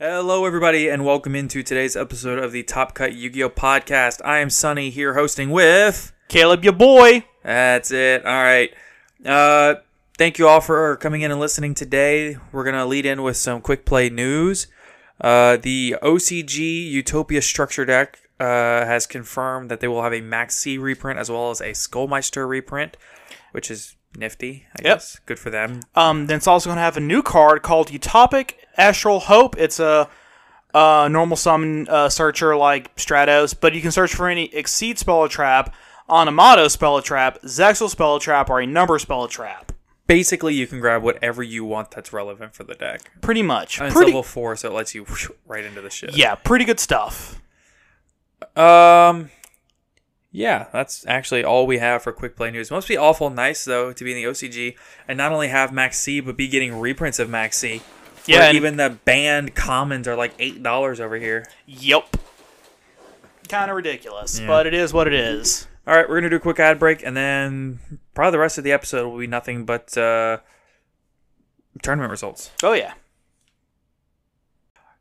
Hello, everybody, and welcome into today's episode of the Top Cut Yu Gi Oh! podcast. I am Sunny here hosting with. Caleb, your boy. That's it. All right. Uh, thank you all for coming in and listening today. We're going to lead in with some quick play news. Uh, the OCG Utopia Structure deck uh, has confirmed that they will have a Maxx C reprint as well as a Skullmeister reprint, which is nifty, I Yep. guess. Good for them. Um, then it's also going to have a new card called Utopic Astral Hope. It's a uh, normal summon uh, searcher like Stratos, but you can search for any Exceed Spell Trap, Onomato Spell Trap, Zexal Spell Trap, or a number Spell Trap. Basically, you can grab whatever you want that's relevant for the deck. Pretty much. And it's level 4, so it lets you right into the shit. yeah, pretty good stuff. Um, yeah, that's actually all we have for quick play news. Must be awful nice though to be in the OCG and not only have Maxx C, but be getting reprints of Maxx C. Yeah, even the banned commons are like eight dollars over here. Yep. Kind of ridiculous, Yeah. but it is what it is. All right, we're gonna do a quick ad break, and then probably the rest of the episode will be nothing but uh, tournament results. Oh, yeah.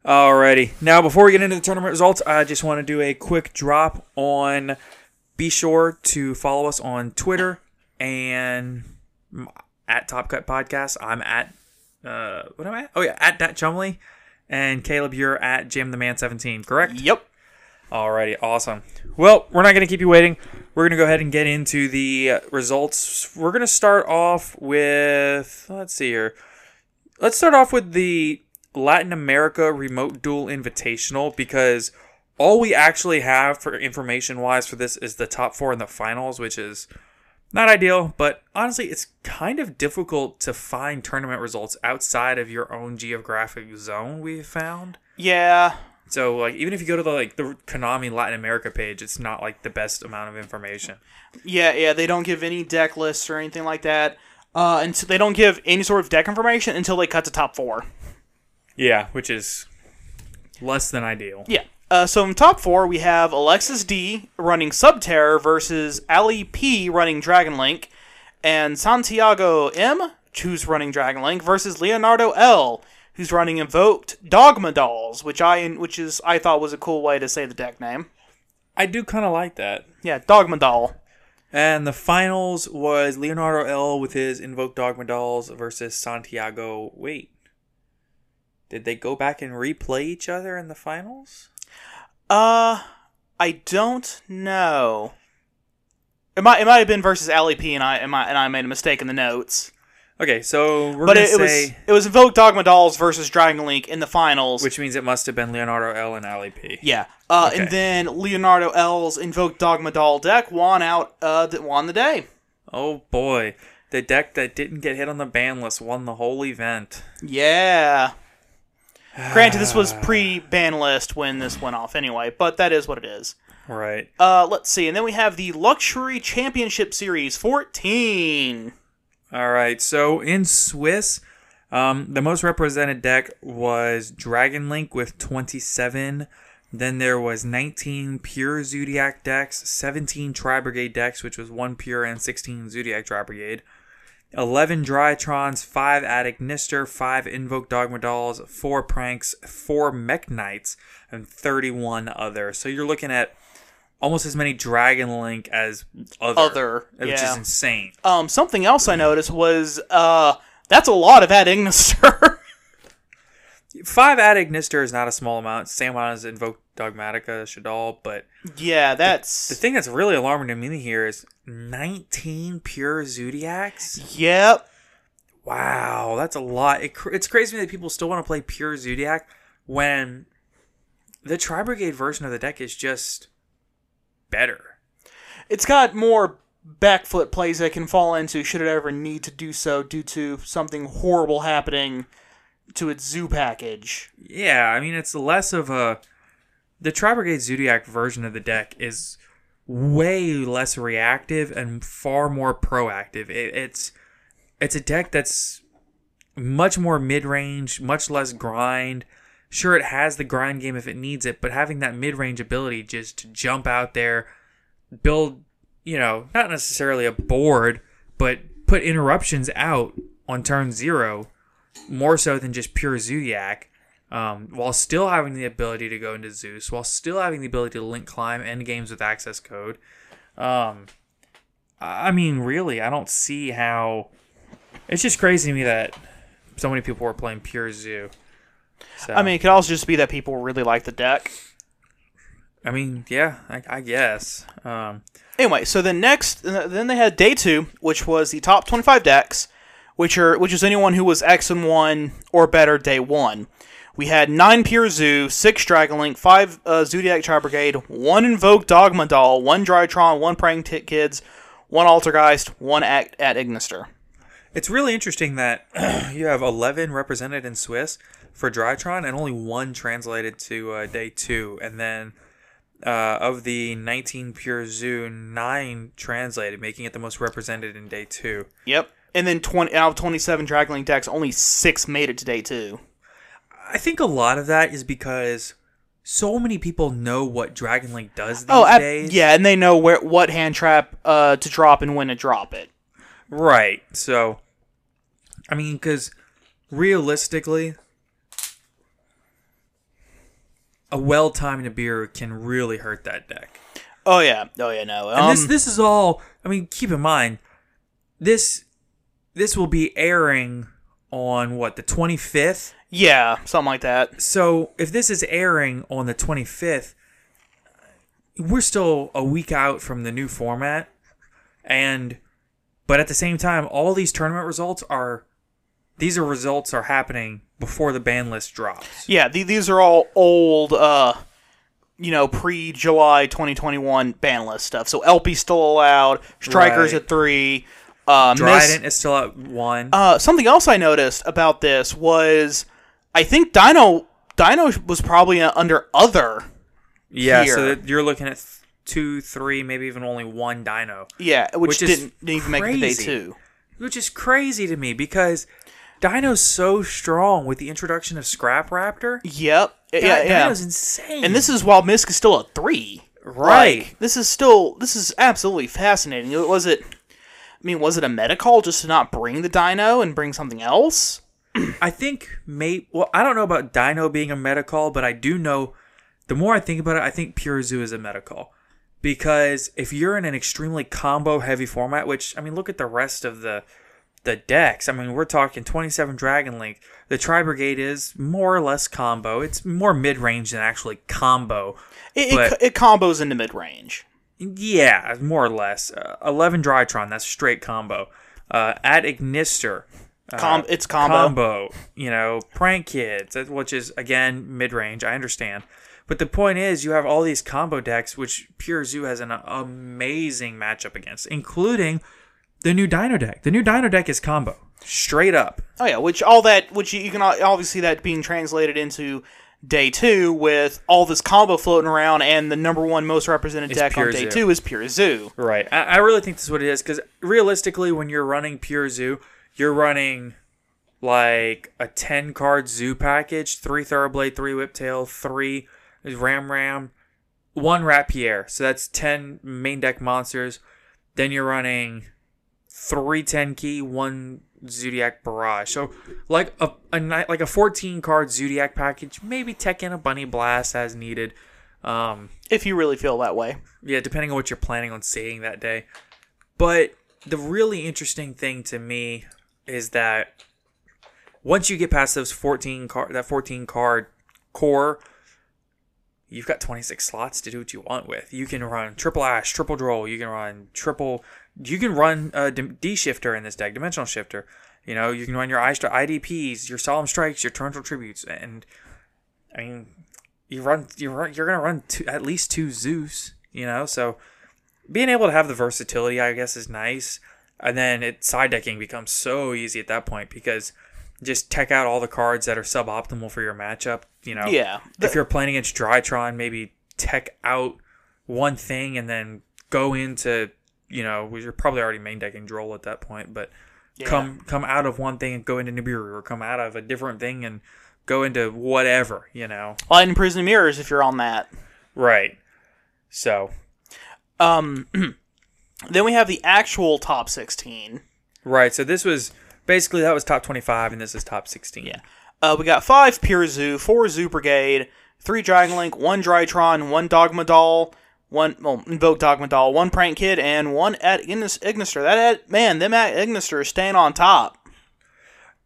Alrighty. Now, before we get into the tournament results, I just want to do a quick drop on. Be sure to follow us on Twitter and at Top Cut Podcast. I'm at uh, what am I? At? Oh yeah, at Dat Chumley, and Caleb, you're at Jim the Man 17. Correct? Yep. Alrighty, awesome. Well, we're not going to keep you waiting. We're going to go ahead and get into the results. We're going to start off with, let's see here. Let's start off with the Latin America Remote Duel Invitational because all we actually have for information wise for this is the top four in the finals, which is not ideal, but honestly, it's kind of difficult to find tournament results outside of your own geographic zone, we've found. Yeah. So like even if you go to the like the Konami Latin America page, it's not like the best amount of information. Yeah, yeah, they don't give any deck lists or anything like that. Uh, and so they don't give any sort of deck information until they cut to top four. Yeah, which is less than ideal. Yeah. Uh, so in top four, we have Alexis D running Subterror versus Ali P running Dragon Link, and Santiago M, who's running Dragon Link, versus Leonardo L, who's running Invoked Dogma Dolls, which I which is I thought was a cool way to say the deck name. I do kind of like that. Yeah, Dogma Doll. And the finals was Leonardo L with his Invoke Dogma Dolls versus Santiago. Wait. Did they go back and replay each other in the finals? Uh, I don't know. It might it might have been versus Ali P, and I and I, and I made a mistake in the notes. Okay, so we're but it, it was say, it was Invoke Dogma Dolls versus Dragon Link in the finals. which means it must have been Leonardo L and Ali P. yeah, uh, Okay. and then Leonardo L's Invoke Dogma Doll deck won out. Uh, that won the day. Oh boy. the deck that didn't get hit on the ban list won the whole event. Yeah. Granted, this was pre-ban list when this went off anyway, but that is what it is. Right. Uh, let's see, and then we have the Luxury Championship Series 14. All right. So in Swiss, um, the most represented deck was Dragon Link with 27. Then there was 19 pure Zodiac decks, 17 Tri Brigade decks, which was one pure and 16 Zodiac Tri Brigade. 11 Drytrons, 5 at Ignister, 5 Invoke Dogma Dolls, 4 Pranks, 4 Mekk-Knights, and 31 other. So you're looking at almost as many Dragon Link as other, Other, which yeah. is insane. Um, something else I noticed was, uh, that's a lot of Ad Ignister. Five at Ignister is not a small amount. Same amount as Invoke Dogmatika, Shaddoll, but yeah, that's... the thing that's really alarming to me here is 19 pure Zodiacs. Yep. Wow, that's a lot. It, it's crazy that people still want to play pure Zodiac when the Tri Brigade version of the deck is just better. It's got more backfoot plays that can fall into should it ever need to do so due to something horrible happening to its zoo package. Yeah, I mean, it's less of a. The Tri Brigade Zodiac version of the deck is way less reactive and far more proactive. It, it's it's a deck that's much more mid range, much less grind. Sure, it has the grind game if it needs it, but having that mid range ability just to jump out there, build, you know, not necessarily a board, but put interruptions out on turn zero, more so than just pure Zodiac, um, while still having the ability to go into Zeus, while still having the ability to link climb end games with access code. Um, I mean, really, I don't see how. It's just crazy to me that so many people were playing pure Zoo. So, I mean, it could also just be that people really like the deck. I mean, yeah, I, I guess. Um, Anyway, so then next, then they had day two, which was the top twenty-five decks, which are which is anyone who was X and one or better day one. We had nine pure zoo, six Dragon Link, five uh, Zodiac Tri Brigade, one Invoke Dogma Doll, one Drytron, one Prank Kids, one Altergeist, one Act at Ignister. It's really interesting that you have 11 represented in Swiss for Drytron and only one translated to uh, day two. And then uh, of the 19 Pure Zoo, nine translated, making it the most represented in day two. Yep. And then twenty out of twenty-seven Dragon Link decks, only six made it to day two. I think a lot of that is because so many people know what Dragon Link does these Oh, ab- days. yeah, and they know where what hand trap uh, to drop and when to drop it. Right. So, I mean, because realistically, a well timed Nibiru can really hurt that deck. Oh yeah, oh yeah, no. And Um, this this is all. I mean, keep in mind this this will be airing on what the twenty fifth. Yeah, something like that. So if this is airing on the twenty fifth, we're still a week out from the new format, and but at the same time, all these tournament results are these are results are happening before the ban list drops. Yeah, th- these are all old, uh, you know, pre July 2021 ban list stuff. So LP still allowed, Strikers Right. at three. Uh, Miss- is still at one. uh, something else I noticed about this was, I think Dino Dino was probably under other. yeah, here. so you're looking at two, three, maybe even only one Dino. Yeah, which, Which is didn't, didn't even make it to day two. which is crazy to me because Dino's so strong with the introduction of Scrap Raptor. Yep. Di- yeah, yeah. Dino's insane. And this is while Misk is still a three. Right. Like, this is still this is absolutely fascinating. Was it? I mean, was it a metacall just to not bring the dino and bring something else? I think may well I don't know about Dino being a metacall, but I do know the more I think about it, I think Pure Zoo is a metacall. Because if you're in an extremely combo heavy format, which I mean look at the rest of the the decks. I mean, we're talking 27 Dragon Link. The Tri Brigade is more or less combo. It's more mid range than actually combo. It, it, it combos into mid range. Yeah, more or less. Uh, 11 Drytron, that's straight combo. Uh, at Ignister, uh, it's combo. combo. You know, Prank Kids, which is, again, mid range. I understand. But the point is, you have all these combo decks, which Pure Zoo has an amazing matchup against, including the new Dino deck. The new Dino deck is combo. Straight up. Oh yeah, which all that which you, can obviously that being translated into day two with all this combo floating around, and the number one most represented It's deck on day zoo. two is Pure Zoo. Right. I, I really think this is what it is because realistically, when you're running pure zoo, you're running like a 10 card zoo package three Thoroughblade, three Whiptail, three Ram Ram, one Rapier. So that's 10 main deck monsters. Then you're running three Tenki, one Zodiac Barrage. So like a, a like a 14 card Zodiac package, maybe tech in a Bunny Blast as needed. Um, If you really feel that way. yeah, depending on what you're planning on seeing that day. But the really interesting thing to me is that once you get past those 14 card that 14 card core, you've got 26 slots to do what you want with. You can run triple ash, triple droll, you can run triple you can run a D shifter in this deck, dimensional shifter. You know, you can run your IDPs, your solemn strikes, your torrential tributes and I mean, you run you run you're gonna run two, at least two Zeus, you know. So being able to have the versatility, I guess, is nice. And then it side decking becomes so easy at that point because just tech out all the cards that are suboptimal for your matchup. You know, Yeah. If you're playing against Drytron, maybe tech out one thing and then go into you know well, you're probably already main decking Droll at that point, but come come out of one thing and go into Nibiru or come out of a different thing and go into whatever you know. Light and Prison of Mirrors if you're on that. Right. So Um, then we have the actual top 16. right. So this was basically that was top twenty five, and this is top sixteen. Yeah. Uh, we got five Pure Zoo, four Zoo Brigade, three Dragon Link, one Drytron, one Dogma Doll, one well, Invoke Dogma Doll, one Prank Kid, and one at Ignis, Ignister. That at, man, them at Ignister is staying on top.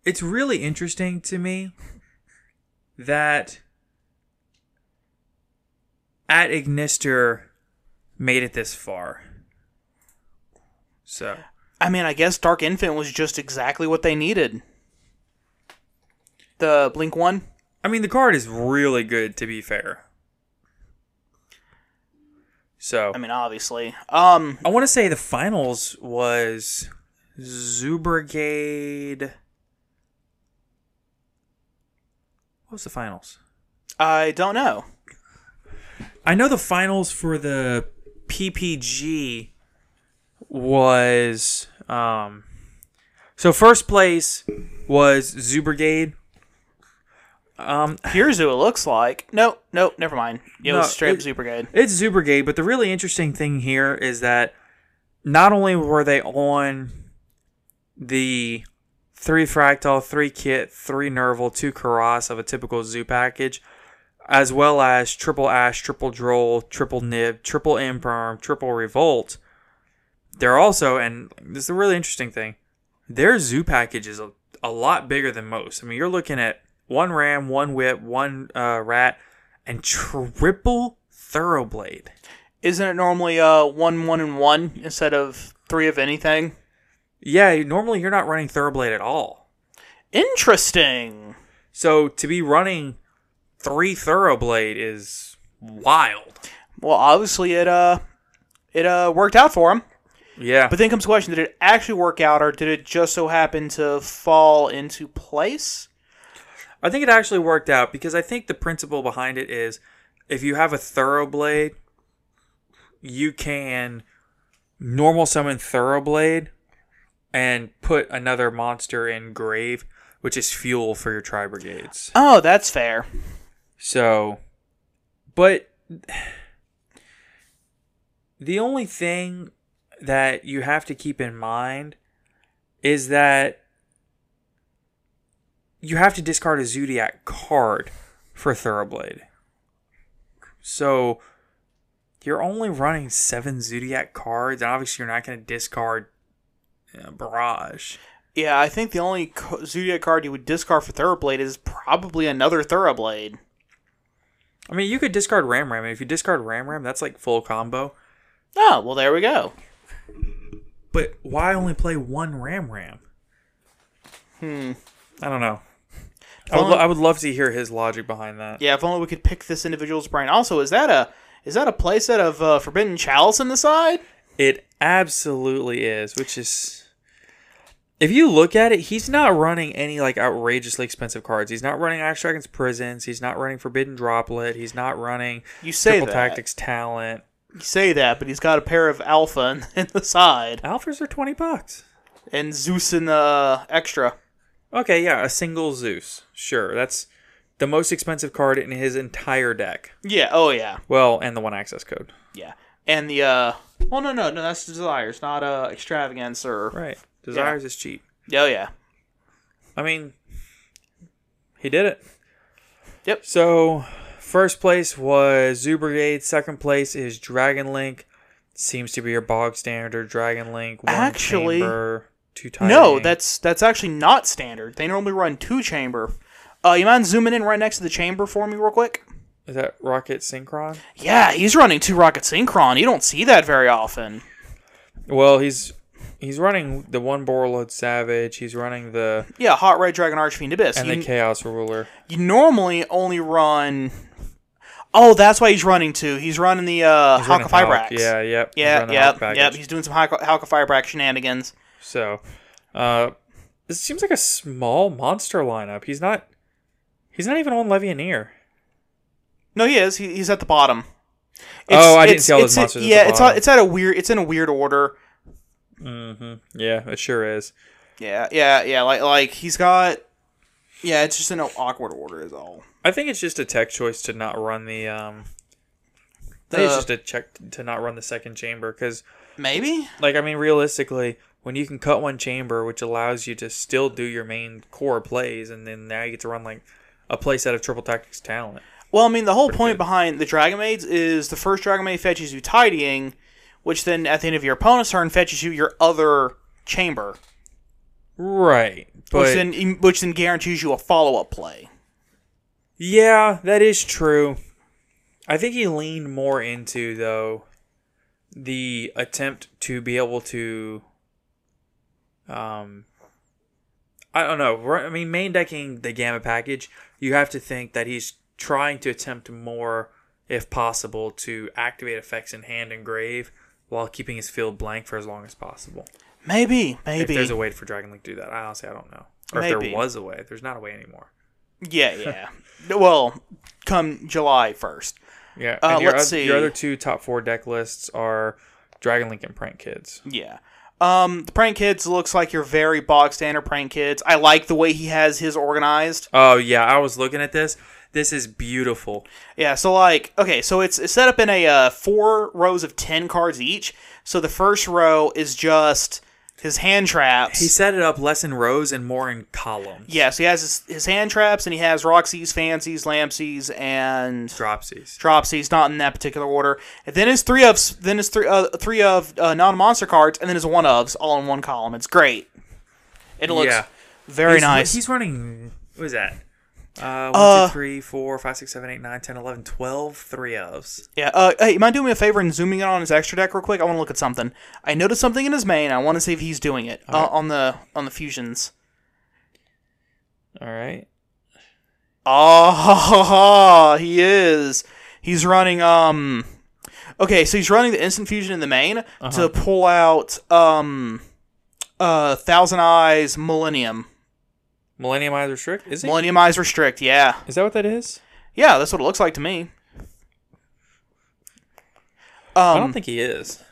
It's really interesting to me that at Ignister made it this far. So I mean, I guess Dark Infant was just exactly what they needed. The Blink one. I mean, the card is really good, to be fair. So I mean, obviously. Um, I want to say the finals was Zoo Brigade. What was the finals? I don't know. I know the finals for the PPG was um so first place was Zoo Brigade. Um Pure Zoo, it looks like. No, no, never mind. It was No, straight it- Zoo Brigade. It's Zoo Brigade, but the really interesting thing here is that not only were they on the three Fraktall, three Kit, three Nervall, two Kerass of a typical Zoo package, as well as triple Ash, triple Droll, triple Nib, triple Imperm, triple Revolt. They're also, and this is a really interesting thing, their Zoo package is a, a lot bigger than most. I mean, you're looking at one Ram, one Whip, one uh, Rat, and triple Thoroughblade. Isn't it normally uh one one and one instead of three of anything? Yeah, normally you're not running Thoroughblade at all. Interesting. So to be running three Thoroughblade is wild. Well, obviously it uh it uh worked out for him. Yeah. But then comes the question: Did it actually work out, or did it just so happen to fall into place? I think it actually worked out because I think the principle behind it is if you have a Thoroughblade, you can normal summon Thoroughblade and put another monster in Grave, which is fuel for your Tri Brigades. Oh, that's fair. So, but the only thing that you have to keep in mind is that you have to discard a Zodiac card for Thoroughblade. So, you're only running seven Zodiac cards, and obviously, you're not going to discard uh, Barrage. Yeah, I think the only Zodiac card you would discard for Thoroughblade is probably another Thoroughblade. I mean, you could discard Ram Ram, if you discard Ram Ram, that's like full combo. Oh, well, there we go. But why only play one Ram Ram? Hmm. I don't know. I would, I would love to hear his logic behind that. Yeah, if only we could pick this individual's brain. Also, is that a is that a playset of uh, Forbidden Chalice in the side? It absolutely is, which is if you look at it, he's not running any like outrageously expensive cards. He's not running Axe Dragon's Prisons. He's not running Forbidden Droplet. He's not running You say Triple that. Tactics Talent. Say that, but he's got a pair of Alpha in, in the side Alphas are twenty bucks. and Zeus in the extra. Okay, yeah, a single Zeus. Sure, that's the most expensive card in his entire deck. Yeah. Oh yeah. Well, and the one access code. Yeah. And the uh. Well, no, no, no. That's desires, not uh extravagance or. Right. Desires is cheap. Oh yeah. I mean, he did it. Yep. So, first place was Zoo Brigade. Second place is Dragon Link. Seems to be your bog standard Dragon Link. One Actually, chamber, two times. No, that's that's actually not standard. They normally run two chamber. Uh, you mind zooming in right next to the chamber for me, real quick? is that Rokket Synchron? Yeah, he's running two rokket synchron. You don't see that very often. Well, he's he's running the one Borreload Savage. He's running the Yeah, hot red dragon archfiend abyss. and You, the Chaos Ruler. you normally only run. Oh, that's why he's running too. He's running the uh, running Halka Hulk. Yeah, yep. yeah, yep, yep. He's doing some Halka, Halka Fibrax shenanigans. So, uh, this seems like a small monster lineup. He's not. He's not even on Levianeer. No, he is. He, he's at the bottom. Oh, I didn't see all those it's- monsters Yeah, it's bottom. it's at a weird. It's in a weird order. Mm-hmm. Yeah, it sure is. Yeah, yeah, yeah. Like like he's got. Yeah, it's just in an awkward order is all. I think it's just a tech choice to not run the. Um, I think it's just a check to not run the second chamber because, Maybe. like, I mean, realistically, when you can cut one chamber, which allows you to still do your main core plays, and then now you get to run like a play set of triple tactics talent. Well, I mean, the whole point behind the Dragon Maids is the first Dragon Maid fetches you tidying, which then at the end of your opponent's turn fetches you your other chamber, Right, which but then which then guarantees you a follow up play. Yeah, that is true. I think he leaned more into though the attempt to be able to um I don't know. I mean, main decking the gamma package, you have to think that he's trying to attempt more if possible to activate effects in hand and grave while keeping his field blank for as long as possible. Maybe, maybe. If there's a way for Dragon Link to do that. I honestly I don't know. Or if there was a way. There's not a way anymore. yeah, yeah. well, come July first. Yeah, Uh, your, let's oth- see. your other two top four deck lists are Dragon Link and Prank Kids. Yeah. Um, the prank kids looks like your very bog standard prank kids. I like the way he has his organized. Oh yeah, I was looking at this. This is beautiful. Yeah, so like, okay, so it's, it's set up in a uh, four rows of ten cards each. So the first row is just his hand traps. He set it up less in rows and more in columns. yeah, so he has his, his hand traps, and he has Rocksies, Fansies, Lampsies, and Dropsies. Dropsies, not in that particular order. And then his three of then his three uh, three of uh, non monster cards, and then his one ofs all in one column. It's great. It looks Yeah. very he's, nice. He's running. What is that? Uh, one, Uh, two, three, four, five, six, seven, eight, nine, 10, 11, 12, three ofs. Yeah. Uh, hey, mind doing me a favor and zooming in on his extra deck real quick? I want to look at something. I noticed something in his main. I want to see if he's doing it uh, on the on the fusions. All right. Oh, he is. He's running. Um. Okay, so he's running the instant fusion in the main to pull out um, uh, Thousand Eyes Millennium. Millennium Eyes Restrict? Is he? Millennium Eyes Restrict. Yeah, Is that what that is? yeah, that's what it looks like to me. I Um, don't think he is.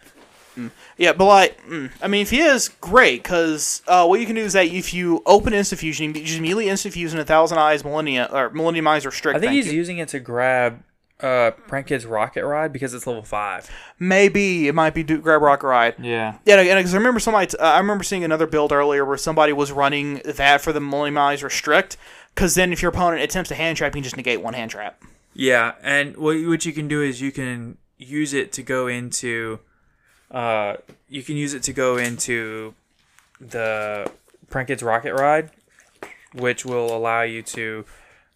Yeah, but like, mm, I mean, if he is, great, because uh, what you can do is that if you open Instant Fusion, you just immediately Instant Fusion a Thousand Eyes Millennia, or Millennium Eyes Restrict. I think he's you. using it to grab uh, Prank Kid's Rocket Ride because it's level five. Maybe it might be do- Grab Rock Ride. Yeah. Yeah, and because I remember somebody, t- uh, I remember seeing another build earlier where somebody was running that for the Millennium Eyes Restrict, because then if your opponent attempts a hand trap, you can just negate one hand trap. Yeah, and what what you can do is you can use it to go into, uh, you can use it to go into the Prank Kids Rocket Ride, which will allow you to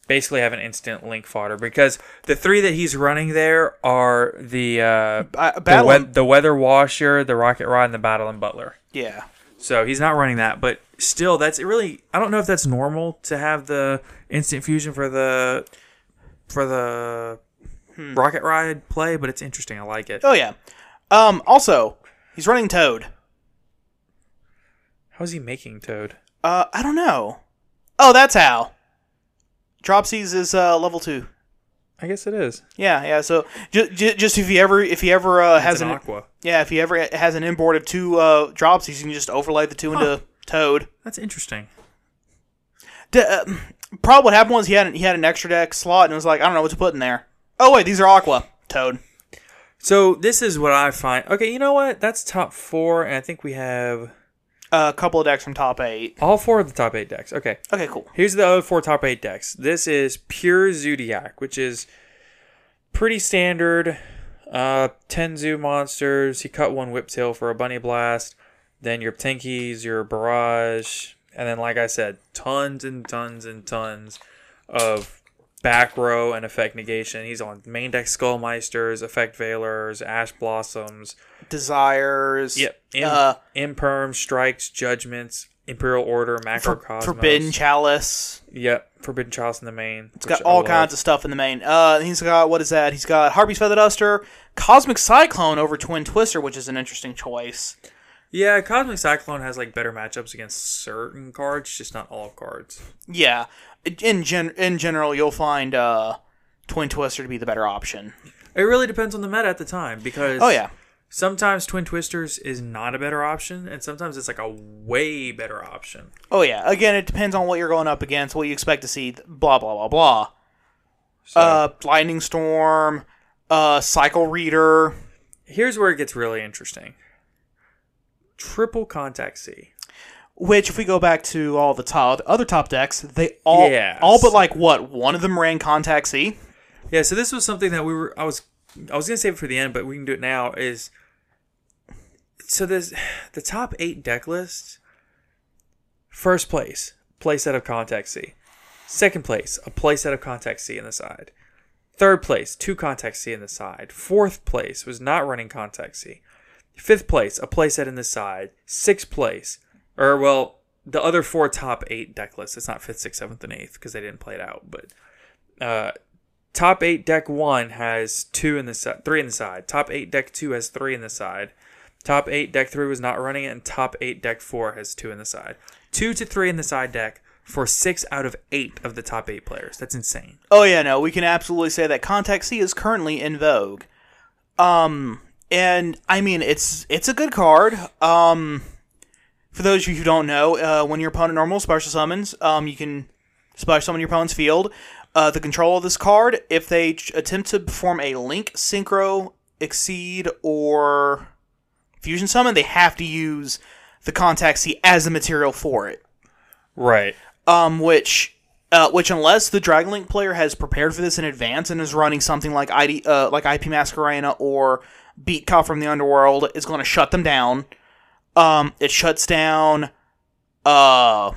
basically have an instant link fodder because the three that he's running there are the uh, Uh, the, we- the Weather Washer, the Rocket Ride, and the Battle and Butler. yeah, So he's not running that, but still, that's really. I don't know if that's normal to have the instant fusion for the for the rocket ride play, but it's interesting. I like it. oh yeah. Um, also, he's running Toad. How's he making Toad? Uh, I don't know. Oh, that's how. Dropsies is uh, level two. I guess it is. Yeah, yeah. So just, just if he ever if he ever uh, has an an aqua. yeah if he ever has an inboard of two uh, Dropsies, you can just overlay the two into Toad. That's interesting. D- uh, probably what happened was he had an, he had an extra deck slot and was like I don't know what to put in there. Oh wait, these are Aqua Toad. So this is what I find. Okay, you know what? That's top four, and I think we have a couple of decks from top eight. all four of the top eight decks. Okay. Okay, cool. Here's the other four top eight decks. This is pure Zodiac, which is pretty standard. Uh, ten zoo monsters. You cut one Whiptail for a Bunny Blast. Then your Tenkis, your Barrage, and then like I said, tons and tons and tons of back row and effect negation. He's on main deck Skullmeisters, effect Veilers, Ash Blossoms. Desires. Yep. Im- Uh, Imperm, Strikes, Judgments, Imperial Order, for, Macrocosmos. Forbidden Chalice. Yep, Forbidden Chalice in the main. It's got all kinds of stuff in the main. Uh, he's got what is that? He's got Harpy's Feather Duster, Cosmic Cyclone over Twin Twister, which is an interesting choice. Yeah, Cosmic Cyclone has like better matchups against certain cards, just not all cards. Yeah, in gen in general, you'll find uh, Twin Twister to be the better option. It really depends on the meta at the time because Oh yeah, sometimes Twin Twisters is not a better option, and sometimes it's like a way better option. oh yeah. Again, it depends on what you're going up against, what you expect to see. Blah blah blah blah. So Uh, Lightning Storm, uh, Cycle Reader. here's where it gets really interesting. Triple Contact C. Which, if we go back to all the top other top decks, they all Yes. all but like what one of them ran Contact C. Yeah, so this was something that we were I was I was gonna save it for the end, but we can do it now. Is so this the top eight deck lists. First place, playset of Contact C. Second place, a playset of Contact C in the side. Third place, two Contact C in the side. Fourth place was not running Contact C. Fifth place, a playset in the side. Sixth place, or well, the other four top eight deck lists. It's not fifth, sixth, seventh, and eighth because they didn't play it out. But uh, top eight deck one has two in the side, three in the side. Top eight deck two has three in the side. Top eight deck three was not running it, and top eight deck four has two in the side. Two to three in the side deck for six out of eight of the top eight players. That's insane. Oh yeah, no, we can absolutely say that Contact C is currently in vogue. Um, and I mean it's it's a good card. Um, for those of you who don't know, uh, when your opponent normal special summons, um, you can special summon your opponent's field. Uh, the control of this card, if they ch- attempt to perform a link, synchro, exceed, or fusion summon, they have to use the Contact C as the material for it Right. um, which, uh, which unless the Dragon Link player has prepared for this in advance and is running something like ID, uh, like IP Masquerena or Beat Cop from the Underworld, is going to shut them down. Um, it shuts down, uh,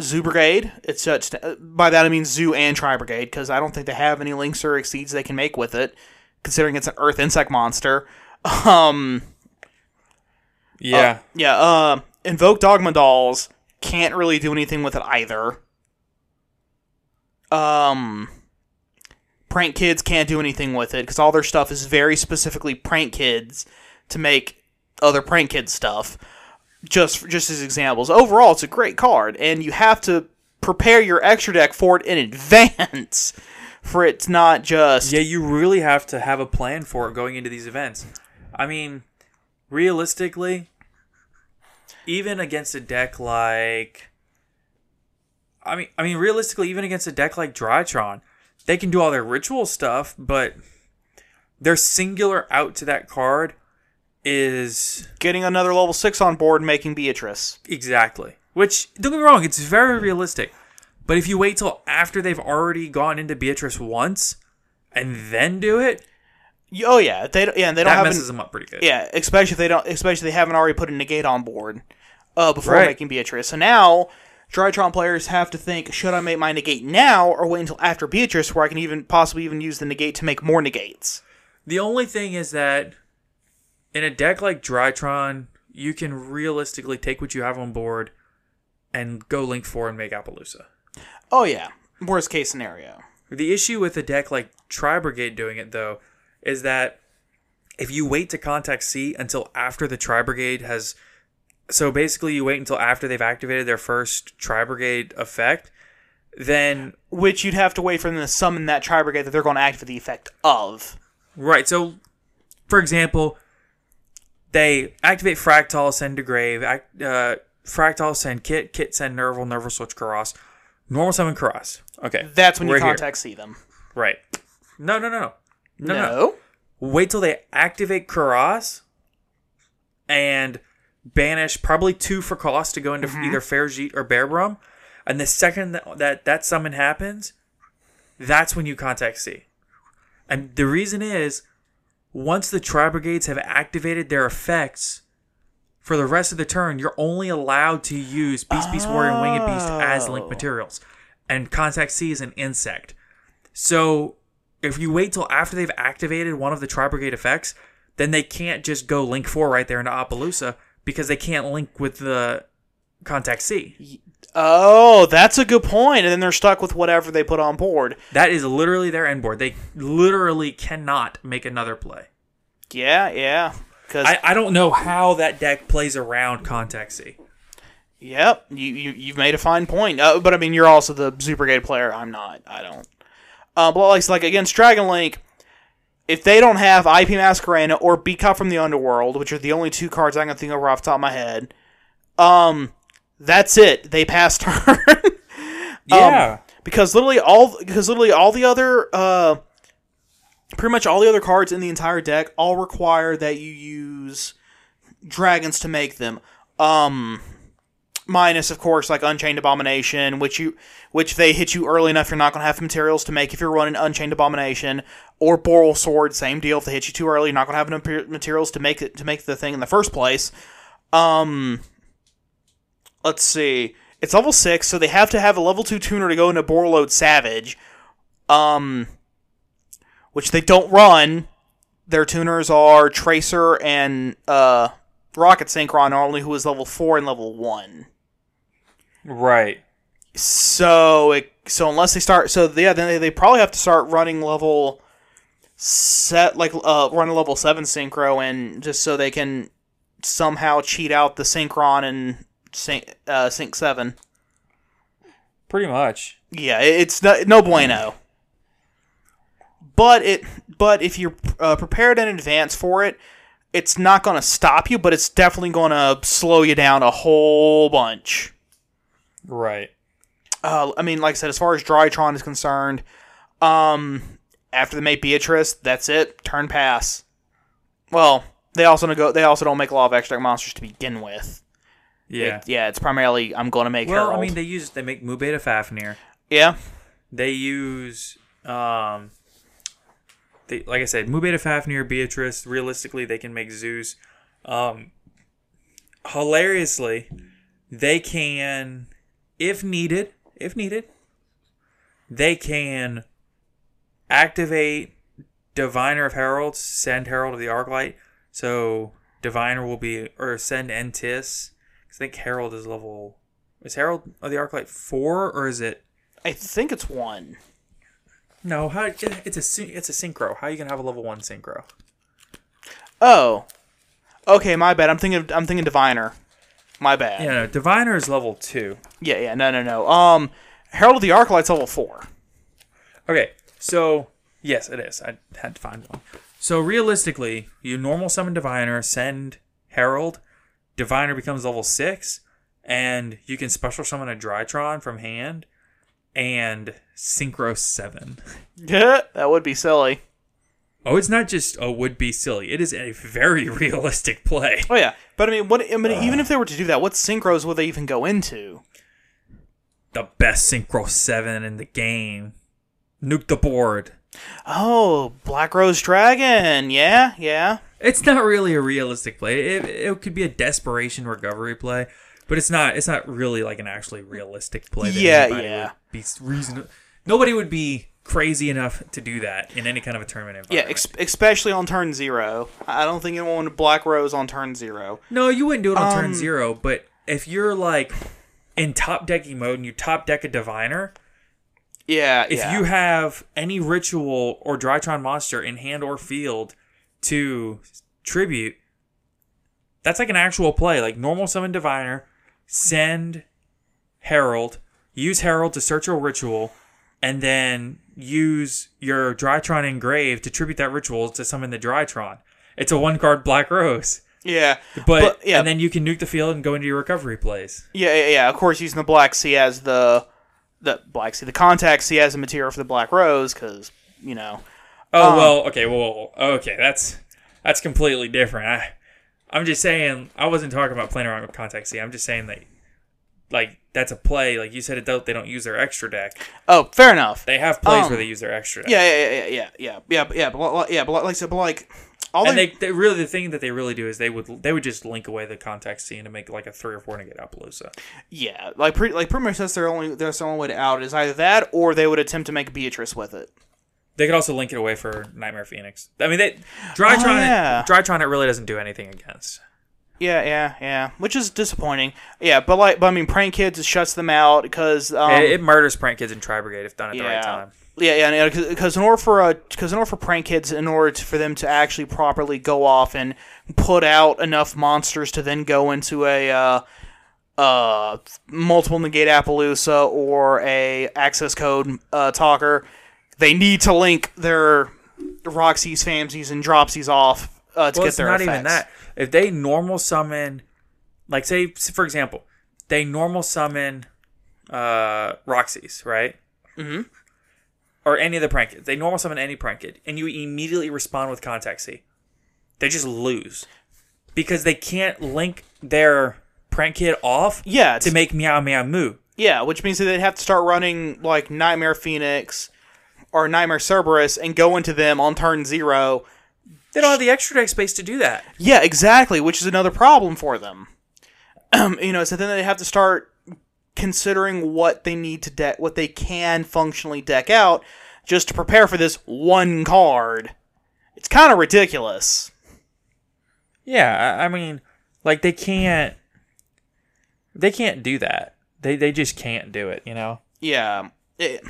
Zoo Brigade. It shuts. d- By that I mean Zoo and Tri Brigade because I don't think they have any links or exceeds they can make with it, considering it's an Earth insect monster. Um, Yeah. yeah, uh, Invoke Dogma Dolls can't really do anything with it either. Um, Prank Kids can't do anything with it because all their stuff is very specifically Prank Kids to make other Prank kid stuff. Just just as examples. Overall, it's a great card, and you have to prepare your extra deck for it in advance for it's not just Yeah, you really have to have a plan for it going into these events. I mean, realistically, even against a deck like I mean I mean realistically even against a deck like Drytron, they can do all their ritual stuff, but their singular out to that card is getting another level six on board and making Beatrice. Exactly. Which don't get me wrong, it's very realistic. But if you wait till after they've already gone into Beatrice once and then do it, Oh yeah, they don't, yeah, they don't that have messes them up pretty good. Yeah, especially if they don't, especially if they haven't already put a negate on board uh, before Right. making Beatrice. So now, Drytron players have to think: should I make my negate now or wait until after Beatrice, where I can even possibly even use the negate to make more negates? The only thing is that in a deck like Drytron, you can realistically take what you have on board and go Link 4 and make Apollousa. Oh yeah, worst case scenario. The issue with a deck like Tri Brigade doing it though is that if you wait to contact C until after the Tri Brigade has so basically, you wait until after they've activated their first Tri Brigade effect. Then Which you'd have to wait for them to summon that Tri Brigade that they're going to activate the effect of. Right. So, for example, they activate Fraktall, send to Grave. Act, uh, Fraktall, send Kit. Kit, send Nervall. Nervall, switch Kerass. Normal summon Kerass. Okay. That's when you we're here. contact see them. Right. No, no, no, no. No, no. no. Wait till they activate Kerass and banish probably two for cost to go into either Ferrijit or Bearbrumm. And the second that, that that summon happens, that's when you contact C. And the reason is, once the Tri Brigades have activated their effects, for the rest of the turn, you're only allowed to use Beast, Beast Warrior, and Winged Beast as link oh. materials. And Contact C is an insect. So if you wait till after they've activated one of the Tri Brigade effects, then they can't just go Link 4 right there into Apollousa because they can't link with the Contact C. Oh, that's a good point. And then they're stuck with whatever they put on board. That is literally their end board. They literally cannot make another play. Yeah, yeah. Because I, I don't know how that deck plays around Contact C. Yep, you, you you've made a fine point. Uh, but I mean, you're also the Super Brigade player. I'm not. I don't. Uh, but like like against Dragon Link, if they don't have IP Masquerena or Beat Cop from the Underworld, which are the only two cards I can think of off the top of my head, um, that's it. They passed turn. Yeah. because literally all because literally all the other uh pretty much all the other cards in the entire deck all require that you use dragons to make them um minus of course like unchained abomination which you which they hit you early enough you're not going to have materials to make if you're running unchained abomination or borrelsword same deal if they hit you too early you're not going to have enough materials to make it to make the thing in the first place um let's see it's level 6 so they have to have a level 2 tuner to go into borreload savage um which they don't run their tuners are tracer and uh rokket synchron only who is level 4 and level 1 Right. so it so unless they start so yeah then they, they probably have to start running level set like uh run a level 7 synchro and just so they can somehow cheat out the synchron and sync uh sync 7 Pretty much. yeah it's no, no bueno but it but if you're uh, prepared in advance for it it's not going to stop you but it's definitely going to slow you down a whole bunch Right. uh, I mean, like I said, as far as Drytron is concerned, um, after they make Beatrice, that's it. Turn pass. Well, they also go. They also don't make a lot of extra monsters to begin with. Yeah. It- yeah. It's primarily I'm going to make well, Herald. I mean, they use they make Mu Beta Fafnir. yeah, They use um they like I said, Mu Beta Fafnir, Beatrice, realistically they can make Zeus. Um hilariously, they can if needed, if needed, they can activate Diviner of Heralds, send Herald of the Arclight. So Diviner will be or send Entis. I think Herald is level is Herald of the Arclight four or is it I think it's one. no, how it's a it's a synchro. How are you gonna have a level one synchro? Oh, okay. My bad. I'm thinking. I'm thinking Diviner. My bad. Yeah, no, Diviner is level two. Yeah. Yeah. No. No. No. Um, Herald of the Arclight's level four. Okay, so yes, it is. I had to find one. So realistically, you normal summon Diviner, send Herald, Diviner becomes level six, and you can special summon a Drytron from hand and synchro seven. Yeah, that would be silly. Oh, it's not just oh would be silly. It is a very realistic play. Oh yeah, but I mean, what? I mean, even uh. if they were to do that, what synchros would they even go into? The best synchro seven in the game. Nuke the board. Oh, Black Rose Dragon. Yeah, yeah. It's not really a realistic play. It, it could be a desperation recovery play, but it's not. It's not really like an actually realistic play. That Yeah, yeah. Would be reasonable. Nobody would be crazy enough to do that in any kind of a tournament Yeah, ex- especially on turn zero. I don't think anyone would Black Rose on turn zero. no, you wouldn't do it on Um, turn zero. But if you're like in top decking mode and you top deck a diviner, Yeah, if yeah. you have any ritual or Drytron monster in hand or field to tribute, That's like an actual play. Like normal summon diviner, send Herald, use Herald to search a ritual, and then use your Drytron engrave to tribute that ritual to summon the Drytron. It's a one card Black Rose. Yeah, But, yeah, and then you can nuke the field and go into your recovery plays. yeah, yeah, yeah. Of course, using the Black Sea as the the Black Sea, the Contact C as a material for the Black Rose, because you know. Oh Um, well, okay, well, okay, that's that's completely different. I, I'm just saying, I wasn't talking about playing around with Contact I'm just saying that, like, that's a play. Like you said, it don't, they don't use their extra deck. Oh, fair enough. They have plays Um, where they use their extra deck. Yeah, yeah, yeah, yeah, yeah, yeah, but yeah, but yeah, but like said, but like all and they, they, they really the thing that they really do is they would they would just link away the contact scene to make like a three or four negative Apollousa. yeah, like pretty like pretty much that's their only that's their only way to out is either that or they would attempt to make Beatrice with it. They could also link it away for Nightmare Phoenix. I mean, they Drytron Oh, yeah. Drytron it really doesn't do anything against. Yeah, yeah, yeah, which is disappointing. Yeah, but like, but I mean, Prank Kids shuts them out because um, it, it murders prank kids in Tri Brigade if done at the right time. Yeah, yeah, because in order for uh, because in order for prank kids, in order to, for them to actually properly go off and put out enough monsters to then go into a uh, uh, multiple negate Apollousa or a access code uh, talker, they need to link their Rocksies, Fansies, and Dropsies off uh, to well, get it's their not effects. even that. If they normal summon, like say for example, they normal summon uh Rocksies, right? Mm-hmm. Or any of the prank kids. They normal summon any prank kid, and you immediately respond with contact C. They just lose because they can't link their prank kid off. Yeah, to make meow meow moo. Yeah, which means that they'd have to start running like Nightmare Phoenix or Nightmare Cerberus and go into them on turn zero. They don't have the extra deck space to do that. Yeah, exactly, which is another problem for them. you know, so then they have to start considering what they need to deck, what they can functionally deck out, just to prepare for this one card. It's kind of ridiculous. Yeah, I, mean, like they can't, they can't do that. They they just can't do it. You know. Yeah. It-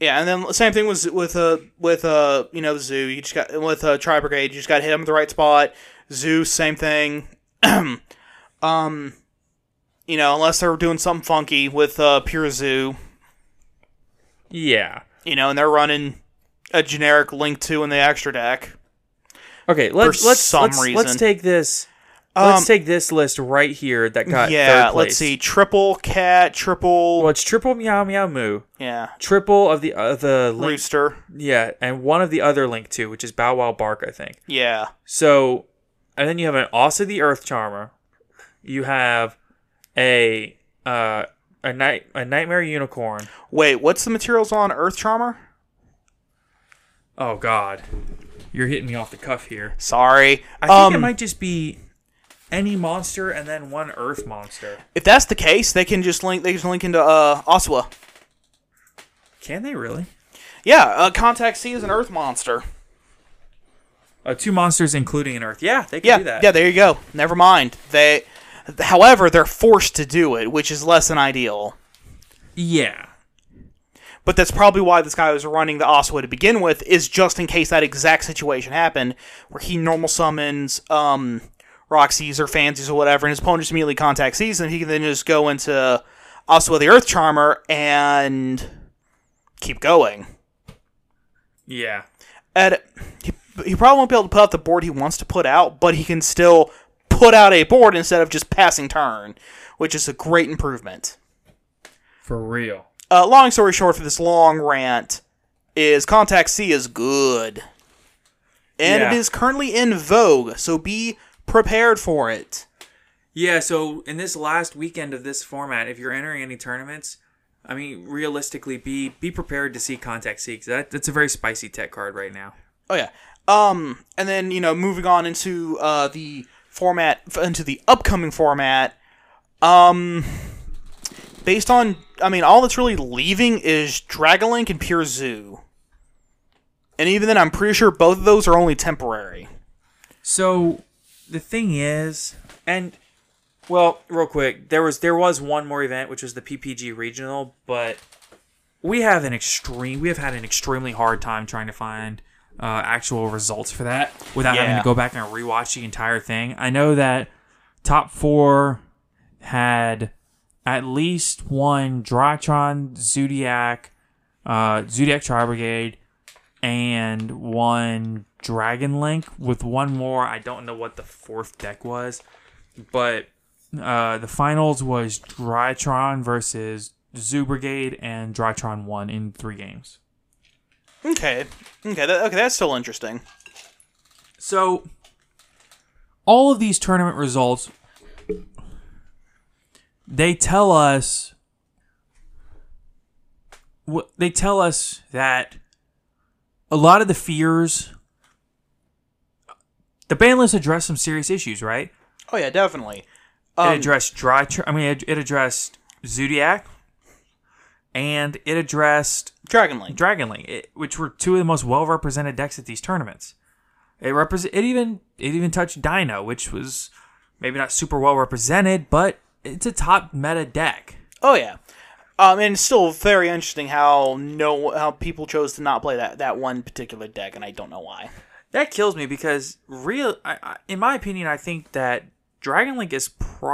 yeah, and then same thing was with uh with uh you know the zoo. You just got with uh Tri Brigade. You just got to hit them at the right spot. Zeus, same thing. um, you know, unless they're doing something funky with uh pure zoo. Yeah. You know, and they're running a generic link two in the extra deck. Okay, let's let's some let's, let's take this. Um, let's take this list right here that got yeah, let's see. Triple cat, triple. Well, it's triple meow meow moo, yeah, triple of the uh, the link, rooster. yeah, and one of the other link two, which is Bow Wow Bark, I think. Yeah, So, and then you have an Aussa the Earth Charmer. You have a uh a night a Nightmare Unicorn. wait. What's the materials on Earth Charmer? Oh God, you're hitting me off the cuff here. Sorry. I think um, it might just be any monster and then one Earth monster. If that's the case, they can just link. They can link into uh Aussa. Can they really? Yeah, uh, Contact C is an Earth monster. Uh, two monsters, including an Earth. Yeah, they can Yeah, do that. yeah. There you go. Never mind. They, however, they're forced to do it, which is less than ideal. Yeah. But that's probably why this guy was running the Aussa to begin with, is just in case that exact situation happened, where he normal summons um, Rocksies or Fansies or whatever, and his opponent just immediately contacts sees and He can then just go into Oswa the Earth Charmer and keep going. Yeah. And he, he probably won't be able to put out the board he wants to put out, but he can still put out a board instead of just passing turn, which is a great improvement. For real. Uh, long story short, for this long rant, is Contact C is good, and it Yeah. is currently in vogue. So be prepared for it. Yeah, so in this last weekend of this format, if you're entering any tournaments, I mean, realistically, be be prepared to see Contact C 'cause that that's a very spicy tech card right now. Oh yeah. Um, and then you know, moving on into uh the format into the upcoming format. Um, based on, I mean, all that's really leaving is Dragon Link and Pure Zoo. And even then, I'm pretty sure both of those are only temporary. So the thing is, and well, real quick, there was there was one more event which was the PPG regional, but we have an extreme we have had an extremely hard time trying to find uh, actual results for that without having to go back and rewatch the entire thing. I know that top four had at least one Drytron, Zodiac, uh, Zodiac Tri Brigade, and one Dragon Link, with one more. I don't know what the fourth deck was, but uh, the finals was Drytron versus Zoo Brigade, and Drytron won in three games. Okay. Okay. That, okay. That's still interesting. So, all of these tournament results, they tell us, they tell us that a lot of the fears, the ban list addressed some serious issues, right? Oh yeah, definitely. it Um, addressed dry. Tr- I mean, it, it addressed Zodiac, and it addressed Dragon Link. Dragon Link, it, which were two of the most well represented decks at these tournaments. It represent it even it even touched Dino, which was maybe not super well represented, but it's a top meta deck. Oh yeah. Um, and it's still very interesting how no how people chose to not play that, that one particular deck, and I don't know why. That kills me because real, I, I, in my opinion, I think that Dragon Link is probably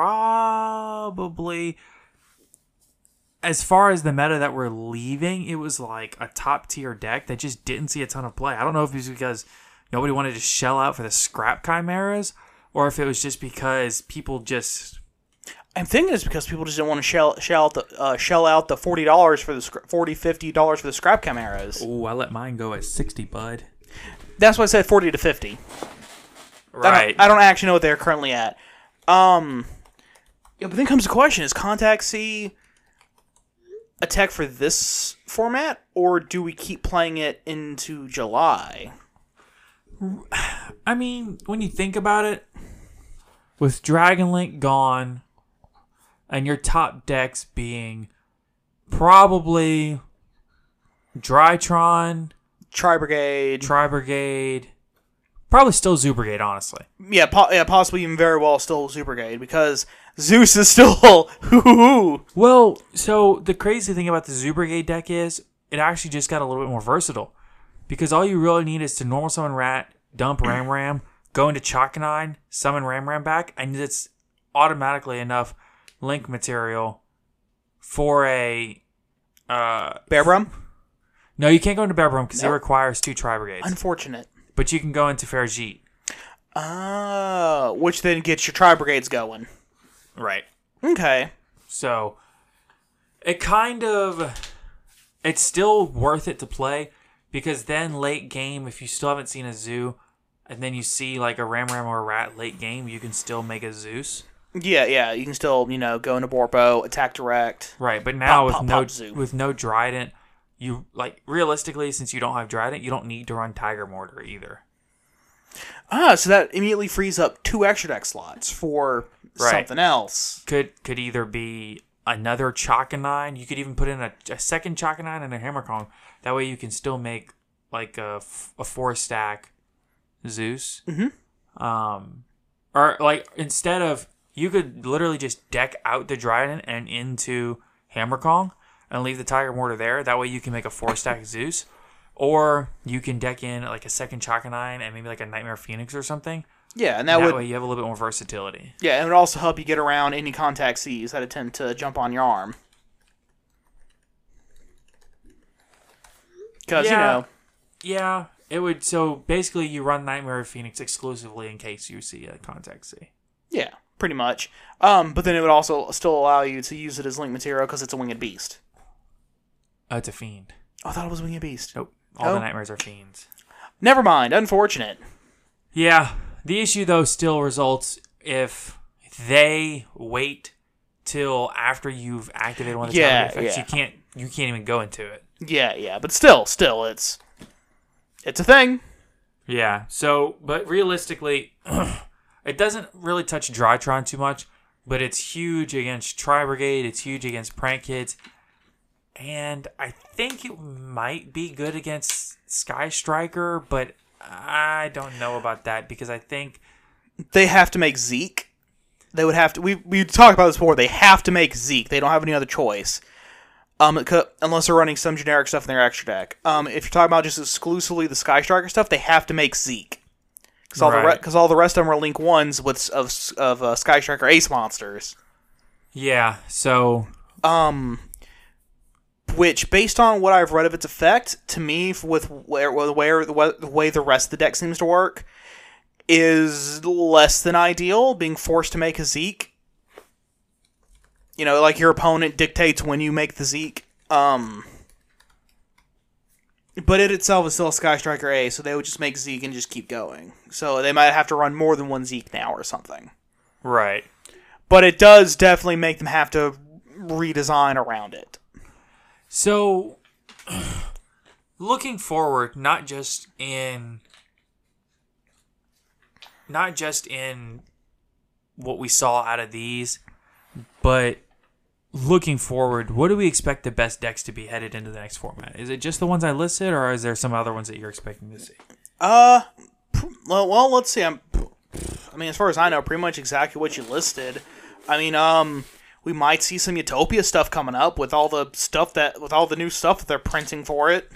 as far as the meta that we're leaving, it was like a top tier deck that just didn't see a ton of play. I don't know if it was because nobody wanted to shell out for the scrap chimeras, or if it was just because people just I'm thinking it's because people just didn't want to shell shell out the uh, shell out the forty dollars for the scra- 40 50 dollars for the scrap chimeras. oh, I let mine go at sixty, bud. That's why I said forty to fifty. I don't- Right. I don't, actually know what they're currently at. Um, yeah, but then comes the question: Is Contact C a tech for this format, or do we keep playing it into July? I mean, when you think about it, with Dragon Link gone, and your top decks being probably Drytron, Tri Brigade, Tri Brigade, probably still Zoo Brigade, honestly. yeah, po- yeah, possibly even very well still Super Brigade because Zeus is still. Well, so the crazy thing about the Zoo Brigade deck is it actually just got a little bit more versatile. Because all you really need is to normal summon Rat, dump Ram Ram, go into Chakanine, summon Ram Ram back, and it's automatically enough link material for a. Uh, Bearbrumm, no, you can't go into Bearbrumm because it requires two Tri Brigades. unfortunate. But you can go into Ferrijit. Oh, which then gets your Tri Brigades going. Right. Okay. So it kind of it's still worth it to play because then late game, if you still haven't seen a zoo, and then you see like a Ram Ram or a Rat late game, you can still make a Zeus. Yeah, yeah, you can still, you know, go into Boarbow, attack direct. Right, but now Pop, with pop, no pop, zoo. with no Drident, you like realistically since you don't have Drident, you don't need to run Tiger Mortar either. Ah, so that immediately frees up two extra deck slots for Right. something else. Could could either be another Chakanine. You could even put in a, a second Chakanine and a Hammer Kong. That way you can still make like a, a four stack Zeus. Mm-hmm. Um, or like instead of you could literally just deck out the Drident and into Hammer Kong and leave the Tiger Mortar there. That way you can make a four stack Zeus. Or you can deck in like a second Chakanine and maybe like a Nightmare Phoenix or something. Yeah, and that, That, would way you have a little bit more versatility. yeah, and it would also help you get around any contact C's that attempt to jump on your arm. Because you know, Yeah, it would. So basically, you run Nightmare Phoenix exclusively in case you see a contact C. yeah, pretty much. Um, but then it would also still allow you to use it as link material because it's a winged beast. Oh, it's a fiend. Oh, I thought it was winged beast. Nope. All Oh. the nightmares are fiends. Never mind. Unfortunate. Yeah. The issue though still results if they wait till after you've activated one of the Yeah, effects. yeah. You can't. You can't even go into it. Yeah, yeah, but still, still, it's it's a thing. Yeah. So, but realistically, it doesn't really touch Drytron too much, but it's huge against Tri Brigade. It's huge against Prank Kids, and I think it might be good against Sky Striker, but I don't know about that because I think They have to make Zeke. They would have to. We we talked about this before. They have to make Zeke. They don't have any other choice. Um, unless they're running some generic stuff in their extra deck. Um, if you're talking about just exclusively the Sky Striker stuff, they have to make Zeke. Because all, the re- all the rest of them are Link 1s with, of, of uh, Sky Striker Ace monsters. Yeah. So Um, which, based on what I've read of its effect, to me, with where, where, the way the rest of the deck seems to work, is less than ideal. Being forced to make a Zeke, you know, like your opponent dictates when you make the Zeke. Um, but it itself is still a Sky Striker A, so they would just make Zeke and just keep going. So they might have to run more than one Zeke now or something. right. But it does definitely make them have to redesign around it. So, looking forward, not just in, not just in what we saw out of these, but looking forward, what do we expect the best decks to be headed into the next format? Is it just the ones I listed, or is there some other ones that you're expecting to see? Uh, well, well, let's see. I'm, I mean, as far as I know, pretty much exactly what you listed. I mean, um, we might see some Utopia stuff coming up with all the stuff that with all the new stuff that they're printing for it.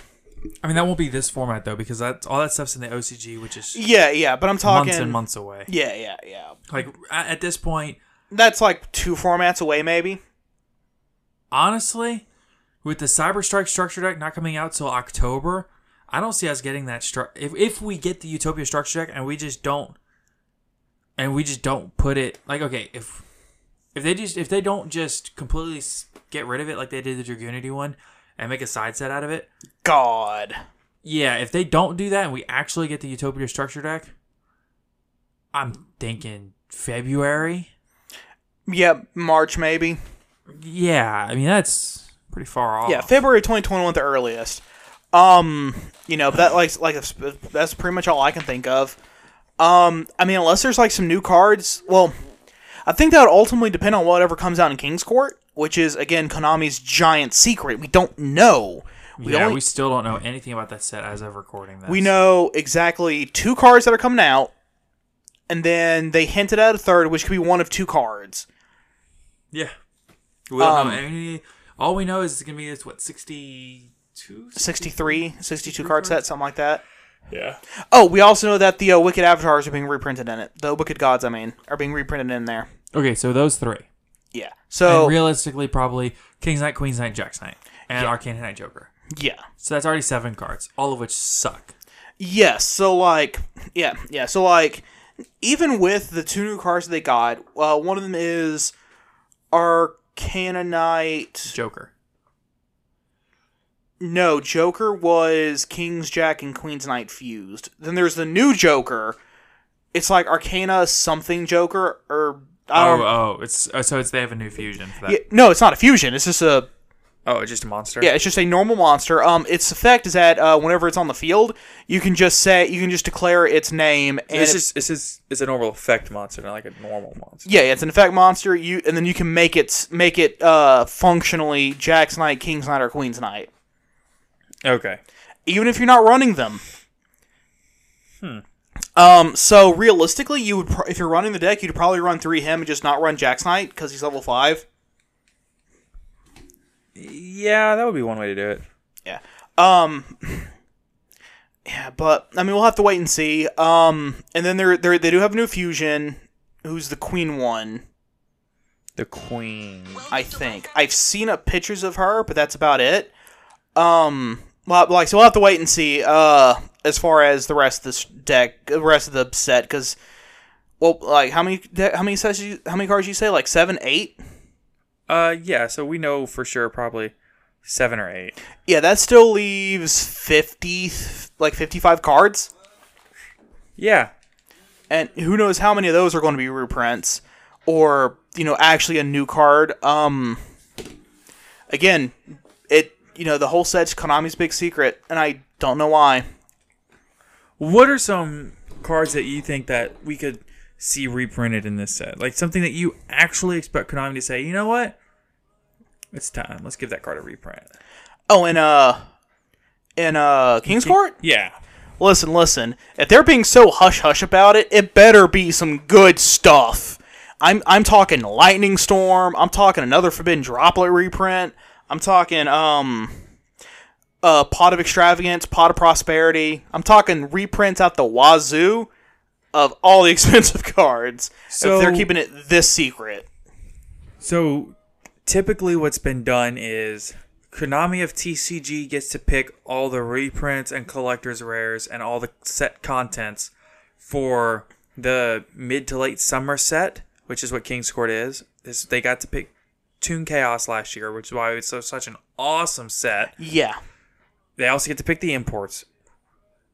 I mean, that won't be this format though, because that's all that stuff's in the OCG, which is Yeah, yeah, but I'm talking months and months away. Yeah, yeah, yeah. Like at at this point, That's like two formats away, maybe. honestly, with the Cyber Strike structure deck not coming out till October, I don't see us getting that stru- if if we get the Utopia structure deck and we just don't and we just don't put it like okay, if if they just if they don't just completely get rid of it like they did the Dragunity one and make a side set out of it, God. yeah, if they don't do that and we actually get the Utopia structure deck, I'm thinking February. Yeah, March maybe. Yeah, I mean that's pretty far off. Yeah, February 2021 the earliest. Um, you know, but that like like that's pretty much all I can think of. Um, I mean, unless there's like some new cards. Well, I think that would ultimately depend on whatever comes out in King's Court, which is again Konami's giant secret. We don't know. We yeah, only we still don't know anything about that set as of recording this. we know exactly two cards that are coming out, and then they hinted at a third, which could be one of two cards. Yeah. We don't Um, know any. All we know is it's gonna be this what sixty two. 63, 62 card set, something like that. Yeah. Oh, we also know that the uh, Wicked Avatars are being reprinted in it. The Wicked Gods, I mean, are being reprinted in there. Okay, so those three. Yeah. So and realistically, probably King's Knight, Queen's Knight, Jack's Knight, and Arcana Knight Joker. yeah. So that's already seven cards, all of which suck. Yes. So like, yeah, yeah. So like, even with the two new cards they got, uh, one of them is Arcana Knight. Joker. No, Joker was King's Jack and Queen's Knight fused. Then there's the new Joker. It's like Arcana something Joker or I Oh, oh, it's oh, so it's they have a new fusion for that. Yeah, no, it's not a fusion. It's just a Oh, it's just a monster. Yeah, it's just a normal monster. Um, its effect is that uh, whenever it's on the field, you can just say you can just declare its name, and It's it- just it's it's a normal effect monster, not like a normal monster. yeah, it's an effect monster. You and then you can make it make it uh, functionally Jack's Knight, King's Knight, or Queen's Knight, Okay. even if you're not running them. Hmm. Um. So realistically, you would pro- if you're running the deck, you'd probably run three him and just not run Jack's Knight because he's level five. Yeah, that would be one way to do it. Yeah. Um. Yeah, but I mean, we'll have to wait and see. Um, and then they're, they're they do have a new fusion. Who's the queen one? The queen. I think I've seen up pictures of her, but that's about it. Um, well, like so we'll have to wait and see. Uh, as far as the rest of this deck, the rest of the set, because well, like how many how many sets? You, how many cards you say? Like seven, eight? Uh, yeah. So we know for sure probably seven or eight. Yeah, that still leaves fifty, like fifty-five cards. Yeah. and who knows how many of those are going to be reprints or you know actually a new card um again you know the whole set's konami's big secret and i don't know why What are some cards that you think that we could see reprinted in this set? Like something that you actually expect Konami to say, you know what? It's time. Let's give that card a reprint. oh and uh in uh king's court Yeah. listen listen if they're being so hush hush about it it better be some good stuff i'm i'm talking lightning storm i'm talking another forbidden droplet reprint I'm talking um uh pot of extravagance, pot of prosperity. I'm talking reprints out the wazoo of all the expensive cards. So- if they're keeping it this secret. So typically, what's been done is Konami of TCG gets to pick all the reprints and collector's rares and all the set contents for the mid to late summer set, which is what King's Court is. This, they got to pick Toon Chaos last year, which is why it's so, such an awesome set. Yeah. They also get to pick the imports.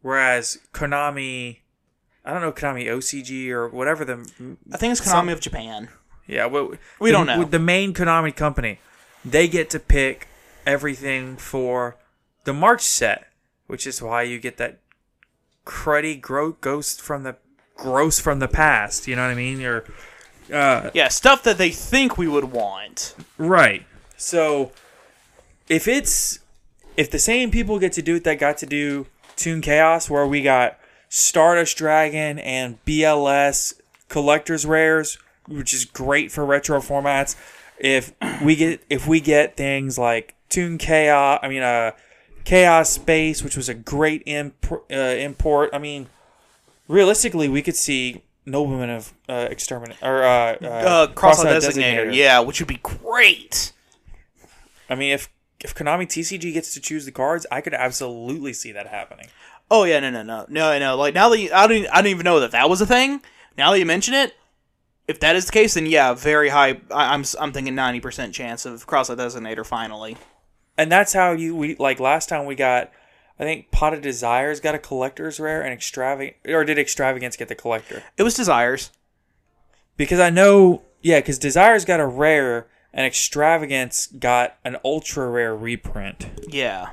Whereas Konami, I don't know Konami OCG or whatever the I think it's Konami Some- of Japan. yeah, well, We the- don't know. The main Konami company, they get to pick everything for the March set, which is why you get that cruddy gro- ghost from the gross from the past. You know what I mean? Or uh, Yeah, stuff that they think we would want. right. So if it's if the same people get to do it that got to do Toon Chaos, where we got Stardust Dragon and BLS collectors rares, which is great for retro formats. If we get if we get things like Toon Chaos, I mean uh Chaos Space, which was a great imp- uh, import. I mean, realistically, we could see Nobleman of uh, Exterminate or uh, uh, Uh, Crossout Crossout Designator. Yeah, which would be great. I mean, if if Konami TCG gets to choose the cards, I could absolutely see that happening. Oh yeah, no, no, no, no, no. Like now that you, I don't, I don't even know that that was a thing. Now that you mention it, if that is the case, then yeah, very high. I, I'm, I'm thinking ninety percent chance of Crossout Designator finally. And that's how you we like last time we got. I think Pot of Desires got a collector's rare and extravagant, or did Extravagance get the collector? It was Desires. Because I know, yeah, because Desires got a rare and Extravagance got an ultra rare reprint. Yeah.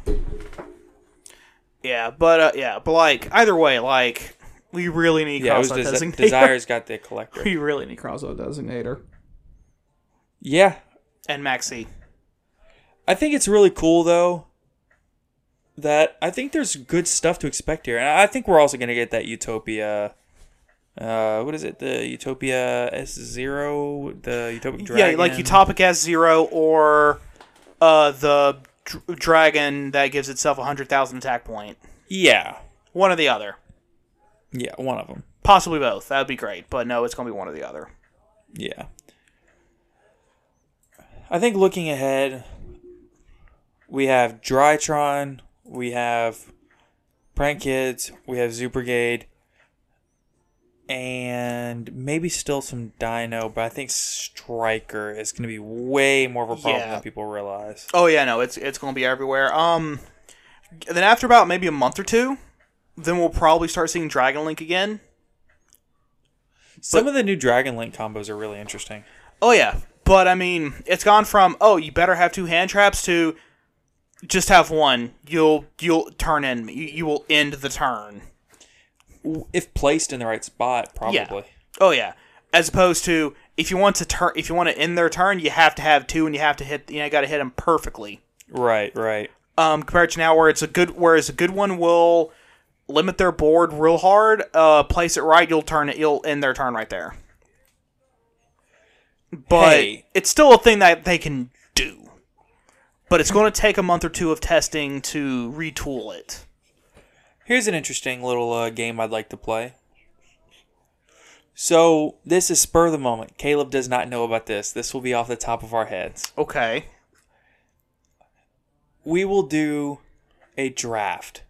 Yeah, but uh, yeah, but like either way, like we really need Yeah, it was Desi- Designator. Desires got the collector. we really need Crossout Designator Yeah, and Maxx C. I think it's really cool though. That I think there's good stuff to expect here, and I think we're also gonna get that Utopia. Uh, what is it? The Utopia S Zero, the Utopic Dragon. Yeah, like Utopic S Zero or uh the dr- dragon that gives itself a hundred thousand attack point. Yeah, One or the other. yeah, one of them. Possibly both. That would be great, but no, it's gonna be one or the other. Yeah. I think looking ahead, we have Drytron, we have Prank Kids, we have Zoo Brigade, and maybe still some Dino, but I think Striker is going to be way more of a problem Yeah. than people realize. Oh yeah, no, it's it's gonna be everywhere. Um, then after about maybe a month or two, then we'll probably start seeing Dragon Link again. Some of the new Dragon Link combos are really interesting. Oh yeah, but I mean, it's gone from oh you better have two hand traps to just have one. You'll you'll turn in. You, you will end the turn. If placed in the right spot, probably. Oh yeah. As opposed to if you want to turn, if you want to end their turn, you have to have two, and you have to hit. You know, got to hit them perfectly. Right, right. Um, compared to now, where it's a good, whereas a good one will limit their board real hard. Uh, place it right, you'll turn it. You'll end their turn right there. But Hey. it's still a thing that they can do. But it's going to take a month or two of testing to retool it. Here's an interesting little uh, game I'd like to play. So, this is spur of the moment. Caleb does not know about this. This will be off the top of our heads. Okay. We will do a draft.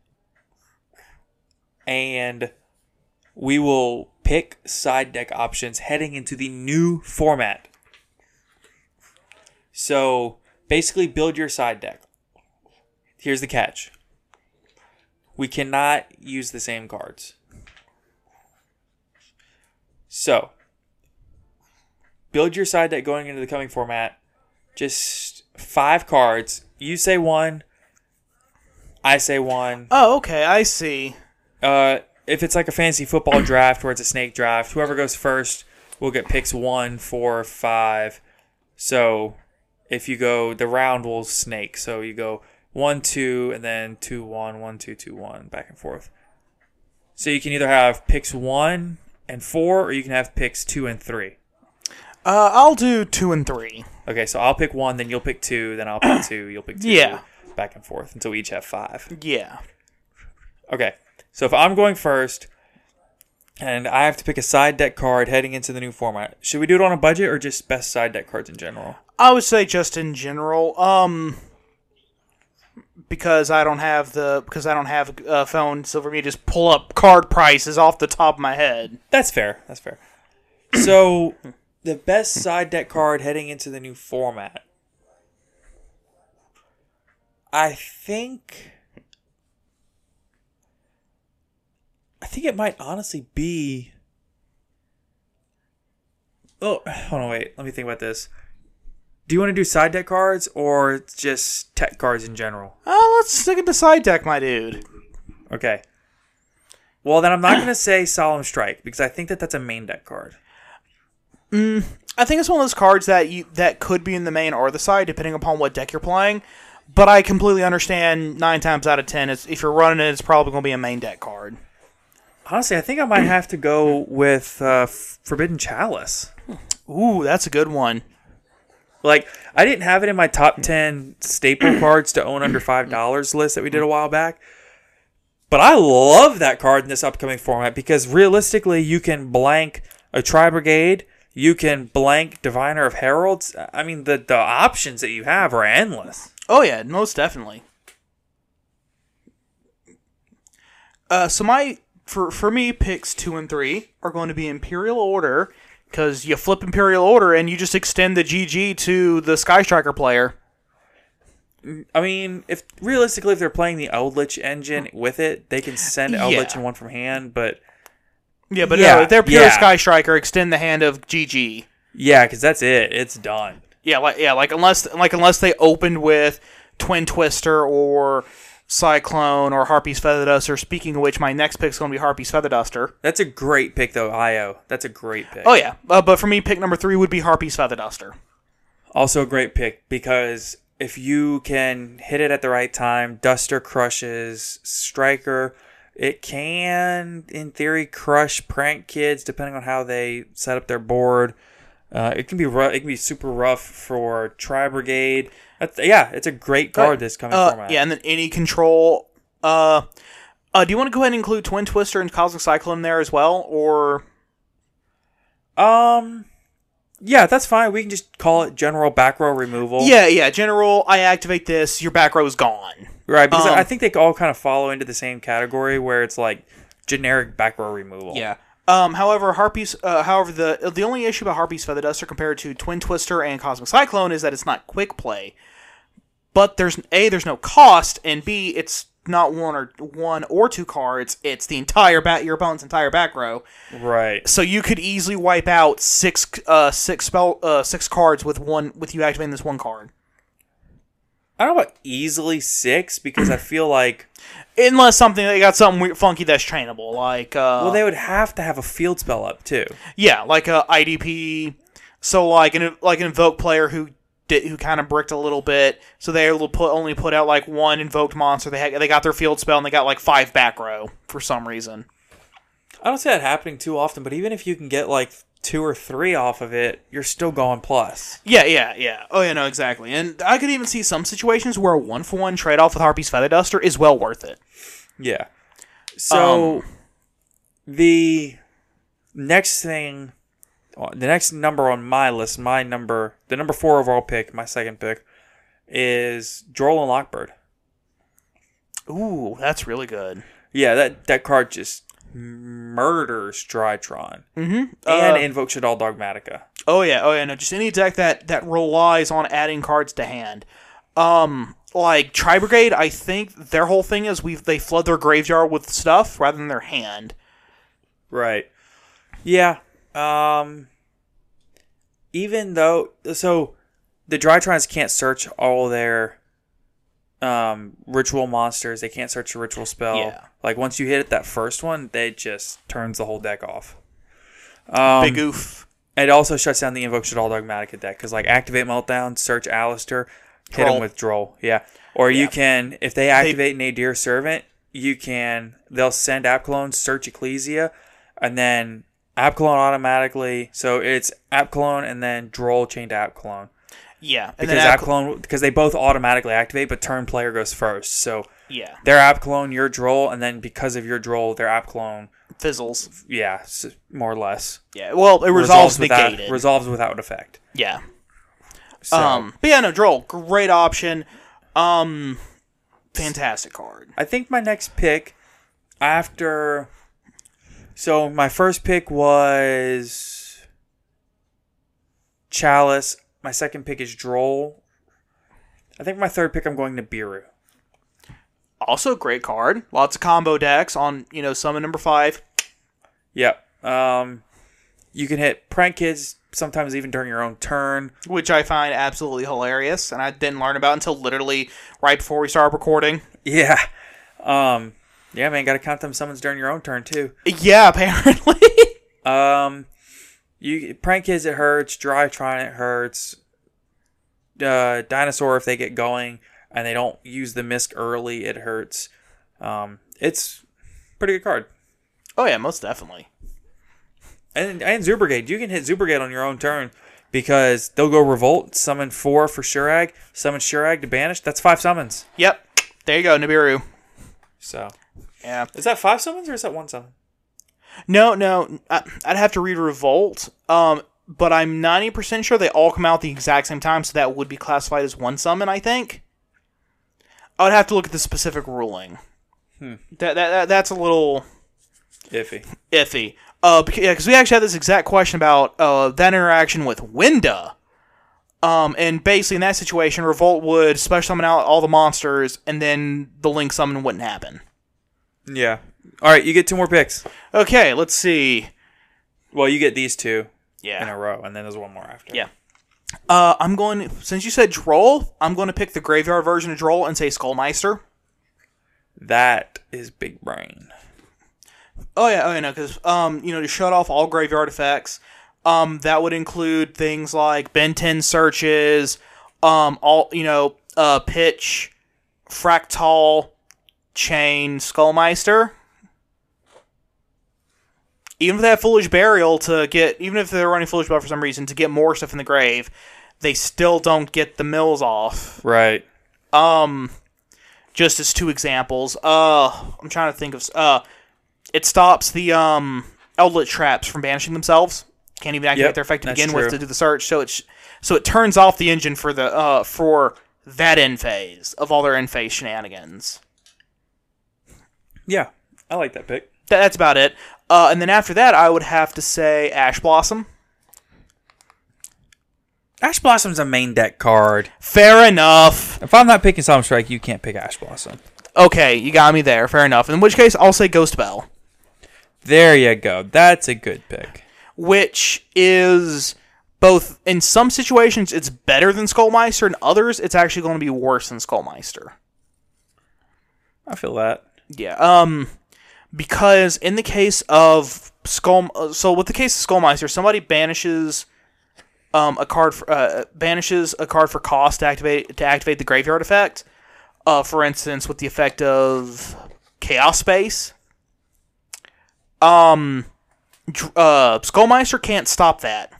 And we will pick side deck options heading into the new format. So, basically, build your side deck. Here's the catch we cannot use the same cards. So, build your side deck going into the coming format. Just five cards. You say one. I say one. Oh, okay. I see. Uh, if it's like a fantasy football draft where it's a snake draft, whoever goes first will get picks one, four, five. So if you go, the round will snake. So you go one, two, and then two, one, one, two, two, one, back and forth. So you can either have picks one and four, or you can have picks two and three. Uh, I'll do two and three. Okay, so I'll pick one, then you'll pick two, then I'll pick two, you'll pick two. Yeah. Back and forth until we each have five. Yeah. Okay, so if I'm going first, and I have to pick a side deck card heading into the new format, should we do it on a budget or just best side deck cards in general? I would say just in general, um, because I don't have the because I don't have a phone, so for me to just pull up card prices off the top of my head. That's fair. That's fair. So, the best side deck card heading into the new format. I think. I think it might honestly be. Oh, hold on, wait. Let me think about this. Do you want to do side deck cards or just tech cards in general? Uh, let's stick it to side deck, my dude. Okay. Well, then I'm not going to say Solemn Strike because I think that that's a main deck card. I think it's one of those cards that you that could be in the main or the side, depending upon what deck you're playing. But I completely understand nine times out of ten, it's, if you're running it, it's probably going to be a main deck card. Honestly, I think I might have to go with uh, Forbidden Chalice. Ooh, that's a good one. Like, I didn't have it in my top 10 staple cards to own under $5 list that we did a while back. But I love that card in this upcoming format because realistically, you can blank a Tri Brigade, you can blank Diviner of Heralds. I mean, the, the options that you have are endless. Oh yeah, most definitely. Uh, so my for for me picks two and three are going to be Imperial Order because you flip Imperial Order and you just extend the GG to the Sky Striker player. I mean, if realistically, if they're playing the Eldlich engine with it, they can send Eldlich Yeah. and one from hand, but Yeah, but Yeah, no, if they're pure yeah. Sky Striker, extend the hand of GG. yeah, because that's it. It's done. Yeah, like yeah, like unless like unless they opened with Twin Twister or Cyclone or Harpy's Feather Duster. Speaking of which, my next pick is going to be Harpy's Feather Duster. That's a great pick, though, Io. That's a great pick. Oh yeah, uh, but for me, pick number three would be Harpy's Feather Duster. Also a great pick because if you can hit it at the right time, Duster crushes Striker. It can, in theory, crush Prank Kids depending on how they set up their board. Uh, it can be rough. It can be super rough for Tri Brigade. That's, yeah, it's a great card this coming Uh, format. yeah, and then any control. Uh, uh, do you want to go ahead and include Twin Twister and Cosmic Cyclone there as well, or Um, yeah, that's fine. We can just call it general back row removal. yeah, yeah, General? I activate this. Your back row is gone. right. Because Um, I think they all kind of follow into the same category where it's like generic back row removal. Yeah. Um, however, Harpy's, uh, however, the the only issue about Harpy's Feather Duster compared to Twin Twister and Cosmic Cyclone is that it's not quick play. But there's a there's no cost, and b it's not one or one or two cards. It's the entire back your opponent's entire back row. Right. So you could easily wipe out six uh six spell uh six cards with one with you activating this one card. I don't know about easily six because I feel like Unless something they got something weird, funky that's trainable, like uh, well they would have to have a field spell up too. Yeah, like a IDP. So like an like an invoke player who did who kind of bricked a little bit. So they put only put out like one invoked monster. They had, they got their field spell and they got like five back row for some reason. I don't see that happening too often, but even if you can get like two or three off of it, you're still going plus. Yeah, yeah, yeah. Oh yeah, no, exactly. And I could even see some situations where a one for one trade off with Harpy's Feather Duster is well worth it. Yeah. So Um, the next thing, the next number on my list, my number, the number four overall pick, my second pick, is Droll and Lockbird. Ooh, that's really good. Yeah, that that card just murders Drytron Mm-hmm. and Uh, Invoke Shaddoll Dogmatika. Oh yeah, oh yeah, no, just any deck that that relies on adding cards to hand. Um, like Tri Brigade, I think their whole thing is we they flood their graveyard with stuff rather than their hand. Right. Yeah. Um. Even though, so the Drytrons can't search all their um ritual monsters. They can't search a ritual spell. Yeah. Like once you hit that first one, they just turns the whole deck off. Um, Big oof. It also shuts down the Invoke Shaddoll Dogmatika deck because like activate Meltdown, search Aleister, hit Droll. him with Droll. Yeah. Or you can, if they activate Nadir Servant, you can, they'll send Apkallone, search Ecclesia, and then Apkallone automatically. So it's Apkallone and then Droll chain to Apkallone. Yeah, and Because then App App- Clone, because they both automatically activate, but turn player goes first. So yeah their Apkallone, your Droll, and then because of your Droll, their Apkallone, fizzles. yeah, more or less. Yeah, well, it resolves, without, negated. Resolves without effect. yeah. So, Um, but yeah, no, Droll, great option. Um, fantastic card. I think my next pick after. So my first pick was Chalice. My second pick is Droll. I think my third pick I'm going to Biru. Also, great card. Lots of combo decks on you know summon number five. Yep. Um, you can hit prank kids sometimes even during your own turn. which I find absolutely hilarious, and I didn't learn about until literally right before we started recording. Yeah. Um, yeah, man, got to count them summons during your own turn too. Yeah, apparently. Um, you prank kids it hurts. Drytron it hurts. Uh, dinosaur if they get going and they don't use the misc early, it hurts. Um, it's pretty good card. oh yeah, most definitely. And and Zoo Brigade, you can hit Zoo Brigade on your own turn because they'll go revolt, summon four for Shuraig, summon Shuraig to banish. That's five summons. Yep. There you go, Nibiru. So Yeah. is that five summons or is that one summon? No, no, I, I'd have to read Revolt. Um, but I'm 90% sure they all come out the exact same time, so that would be classified as one summon, I think. I would have to look at the specific ruling. That, that, that that's a little Iffy. iffy. Uh, because, yeah, because we actually had this exact question about uh, that interaction with Winda. Um, and basically in that situation, Revolt would special summon out all the monsters, and then the Link summon wouldn't happen. Yeah. All right, you get two more picks. Okay, let's see. Well, you get these two yeah. in a row, and then there's one more after. Yeah. Uh, I'm going. Since you said Droll, I'm going to pick the graveyard version of Droll and say Skullmeister. That is big brain. Oh yeah, oh yeah, no, because um, you know, to shut off all graveyard effects, um, that would include things like Ben 10 searches, um, all you know, uh, pitch, Fraktall, chain, Skullmeister. Even if they have foolish burial to get, even if they're running foolish burial for some reason to get more stuff in the grave, they still don't get the mills off. Right. Um, just as two examples. Uh, I'm trying to think of. Uh, it stops the um outlet traps from banishing themselves. Can't even activate Yep, their effect to begin with to do the search. So it's so it turns off the engine for the uh for that end phase of all their end phase shenanigans. Yeah, I like that pick. That, that's about it. Uh, and then after that, I would have to say Ash Blossom. Ash Blossom's a main deck card. Fair enough. If I'm not picking Solemn Strike, you can't pick Ash Blossom. Okay, you got me there. Fair enough. In which case, I'll say Ghost Bell. There you go. That's a good pick. which is both in some situations it's better than Skullmeister, and others it's actually going to be worse than Skullmeister. I feel that. Yeah. Um, because in the case of Skull, uh, so with the case of Skullmeister, somebody banishes um a card for, uh, banishes a card for cost to activate to activate the graveyard effect. Uh, for instance, with the effect of Chaos Space. Um, uh, Skullmeister can't stop that.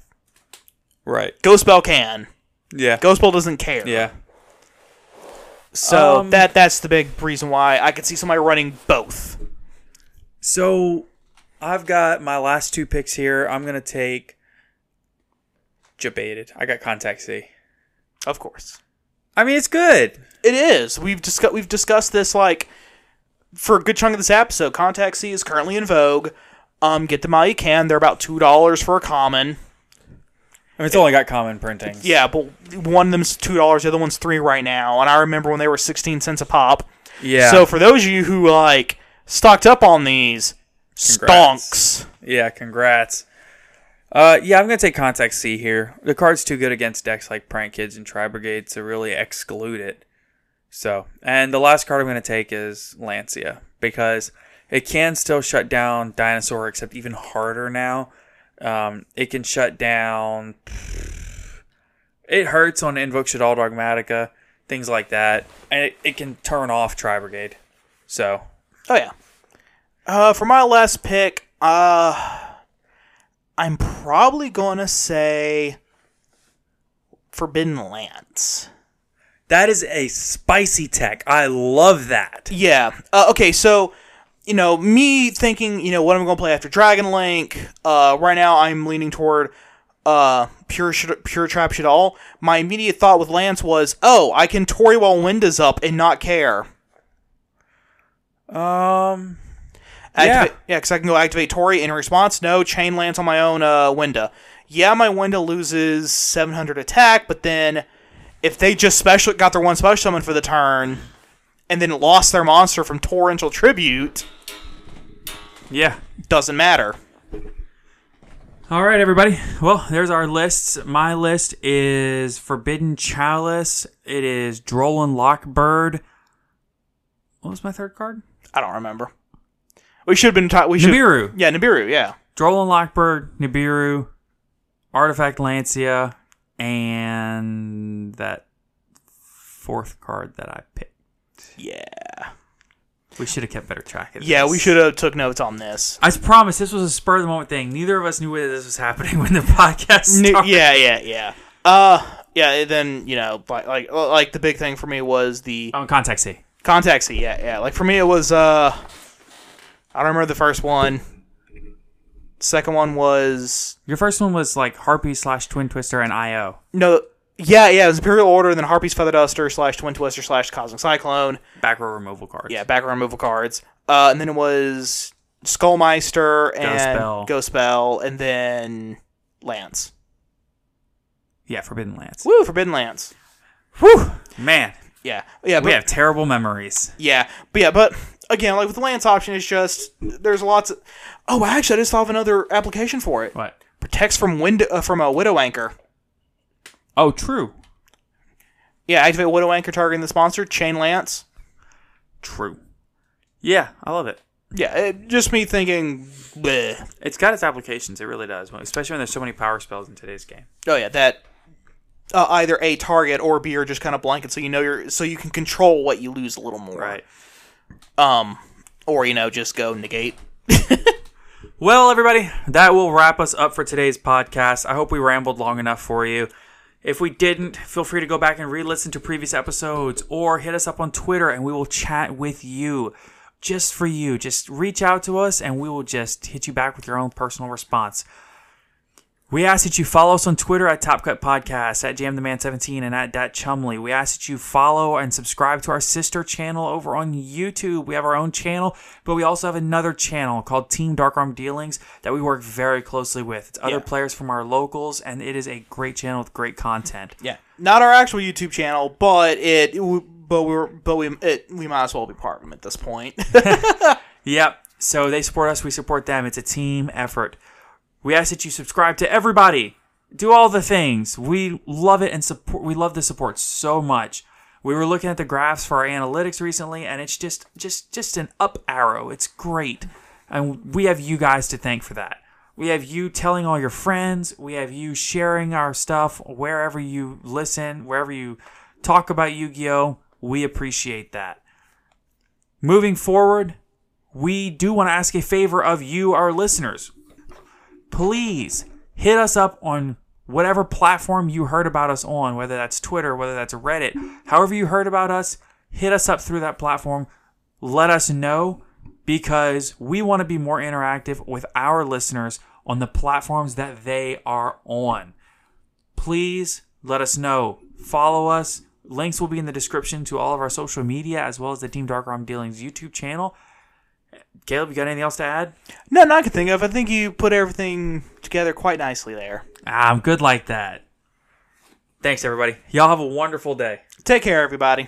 Right. Ghost Bell can. Yeah. Ghost Bell doesn't care. Yeah. So Um, that that's the big reason why I could see somebody running both. So I've got my last two picks here. I'm gonna take Jebaited. I got Contact C. Of course. I mean, it's good. It is. We've discussed we've discussed this like for a good chunk of this episode. Contact C is currently in vogue. Um, get them while you can. They're about two dollars for a common. I mean, it's only got common printing. Yeah, but one of them's two dollars. The other one's three right now. And I remember when they were sixteen cents a pop. Yeah. So for those of you who like stocked up on these, Congrats. stonks. Yeah, congrats. Uh, yeah, I'm gonna take Contact C here. The card's too good against decks like Prank Kids and Tri Brigade to really exclude it. So, and the last card I'm gonna take is Lancea because it can still shut down Dinosaur, except even harder now. Um, it can shut down. It hurts on Invoke Shaddoll Dogmatika, things like that, and it, it can turn off Tri Brigade. So, Oh yeah. Uh, for my last pick, uh, I'm probably gonna say Forbidden Lance. That is a spicy tech. I love that. Yeah. Uh, okay, so you know, me thinking, you know, what am I'm going to play after Dragon Link. Uh, right now, I'm leaning toward uh, pure Sh- pure trap all. My immediate thought with Lance was, oh, I can Tori while Winda's up and not care. Um, Activate, yeah, because I can go activate Tori in response. No, chain Lance on my own uh, Winda. Yeah, my Winda loses 700 attack, but then if they just special got their one special summon for the turn and then lost their monster from torrential tribute, yeah. doesn't matter. All right, everybody. Well, there's our lists. My list is Forbidden Chalice. It is Droll & Lock Bird. What was my third card? I don't remember. We should have been taught. We should. Nibiru. Yeah, Nibiru. Yeah. Droll & Lock Bird, Nibiru, Artifact Lancea, and that fourth card that I picked. Yeah. We should have kept better track of Yeah, we should have took notes on this. I promise this was a spur of the moment thing. Neither of us knew whether this was happening when the podcast started. yeah, yeah, yeah. Uh, yeah. Then you know, like, like, like the big thing for me was the Oh, contact C. contact. See, yeah, yeah. Like for me, it was. Uh, I don't remember the first one. Second one was Your first one was like Harpy slash Twin Twister and IO. no. Yeah, yeah. It was Imperial Order, and then Harpy's Feather Duster slash Twin Twister slash Cosmic Cyclone. Back row removal cards. Yeah, background removal cards. Uh, and then it was Skullmeister and Spell. Ghost Spell, and then Lance. Yeah, Forbidden Lance. Woo, Forbidden Lance. Whew. Man, Yeah, yeah, but, we have terrible memories. yeah, but yeah, but again, like with the Lance option, it's just there's lots of. Oh, actually, I just thought of another application for it. What? Protects from wind uh, from a Widow Anchor. Oh, true. Yeah, activate Widow Anchor targeting the sponsor, Chain Lance. True. Yeah, I love it. Yeah, it, just me thinking. bleh. It's got its applications. It really does. Especially when there's so many power spells in today's game. Oh yeah, that uh, either a target or B are just kind of blanket, so you know you're so you can control what you lose a little more. Right. Um, or you know just go negate. Well, everybody, that will wrap us up for today's podcast. I hope we rambled long enough for you. If we didn't, feel free to go back and re listen to previous episodes or hit us up on Twitter and we will chat with you just for you. Just reach out to us and we will just hit you back with your own personal response. We ask that you follow us on Twitter at Top Cut Podcast, at Jam the Man 17 and at Dat Chumley. We ask that you follow and subscribe to our sister channel over on YouTube. We have our own channel, but we also have another channel called Team Dark Arm Dealings that we work very closely with. It's other Yeah. players from our locals, and it is a great channel with great content. Yeah, not our actual YouTube channel, but it. But we're but we it, we might as well be part of them at this point. Yep. So they support us, we support them. It's a team effort. We ask that you subscribe to everybody. Do all the things. We love it and support we love the support so much. We were looking at the graphs for our analytics recently and it's just just just an up arrow. It's great. And we have you guys to thank for that. We have you telling all your friends, we have you sharing our stuff wherever you listen, wherever you talk about Yu-Gi-Oh. We appreciate that. Moving forward, we do want to ask a favor of you, our listeners. Please hit us up on whatever platform you heard about us on, whether that's Twitter, whether that's Reddit, however you heard about us, hit us up through that platform. Let us know because we want to be more interactive with our listeners on the platforms that they are on. Please let us know. Follow us. Links will be in the description to all of our social media as well as the Team Dark Arm Dealings YouTube channel. Caleb, you got anything else to add? no, not I can think of. I think you put everything together quite nicely there. Ah, I'm good like that. Thanks, everybody. Y'all have a wonderful day. Take care, everybody.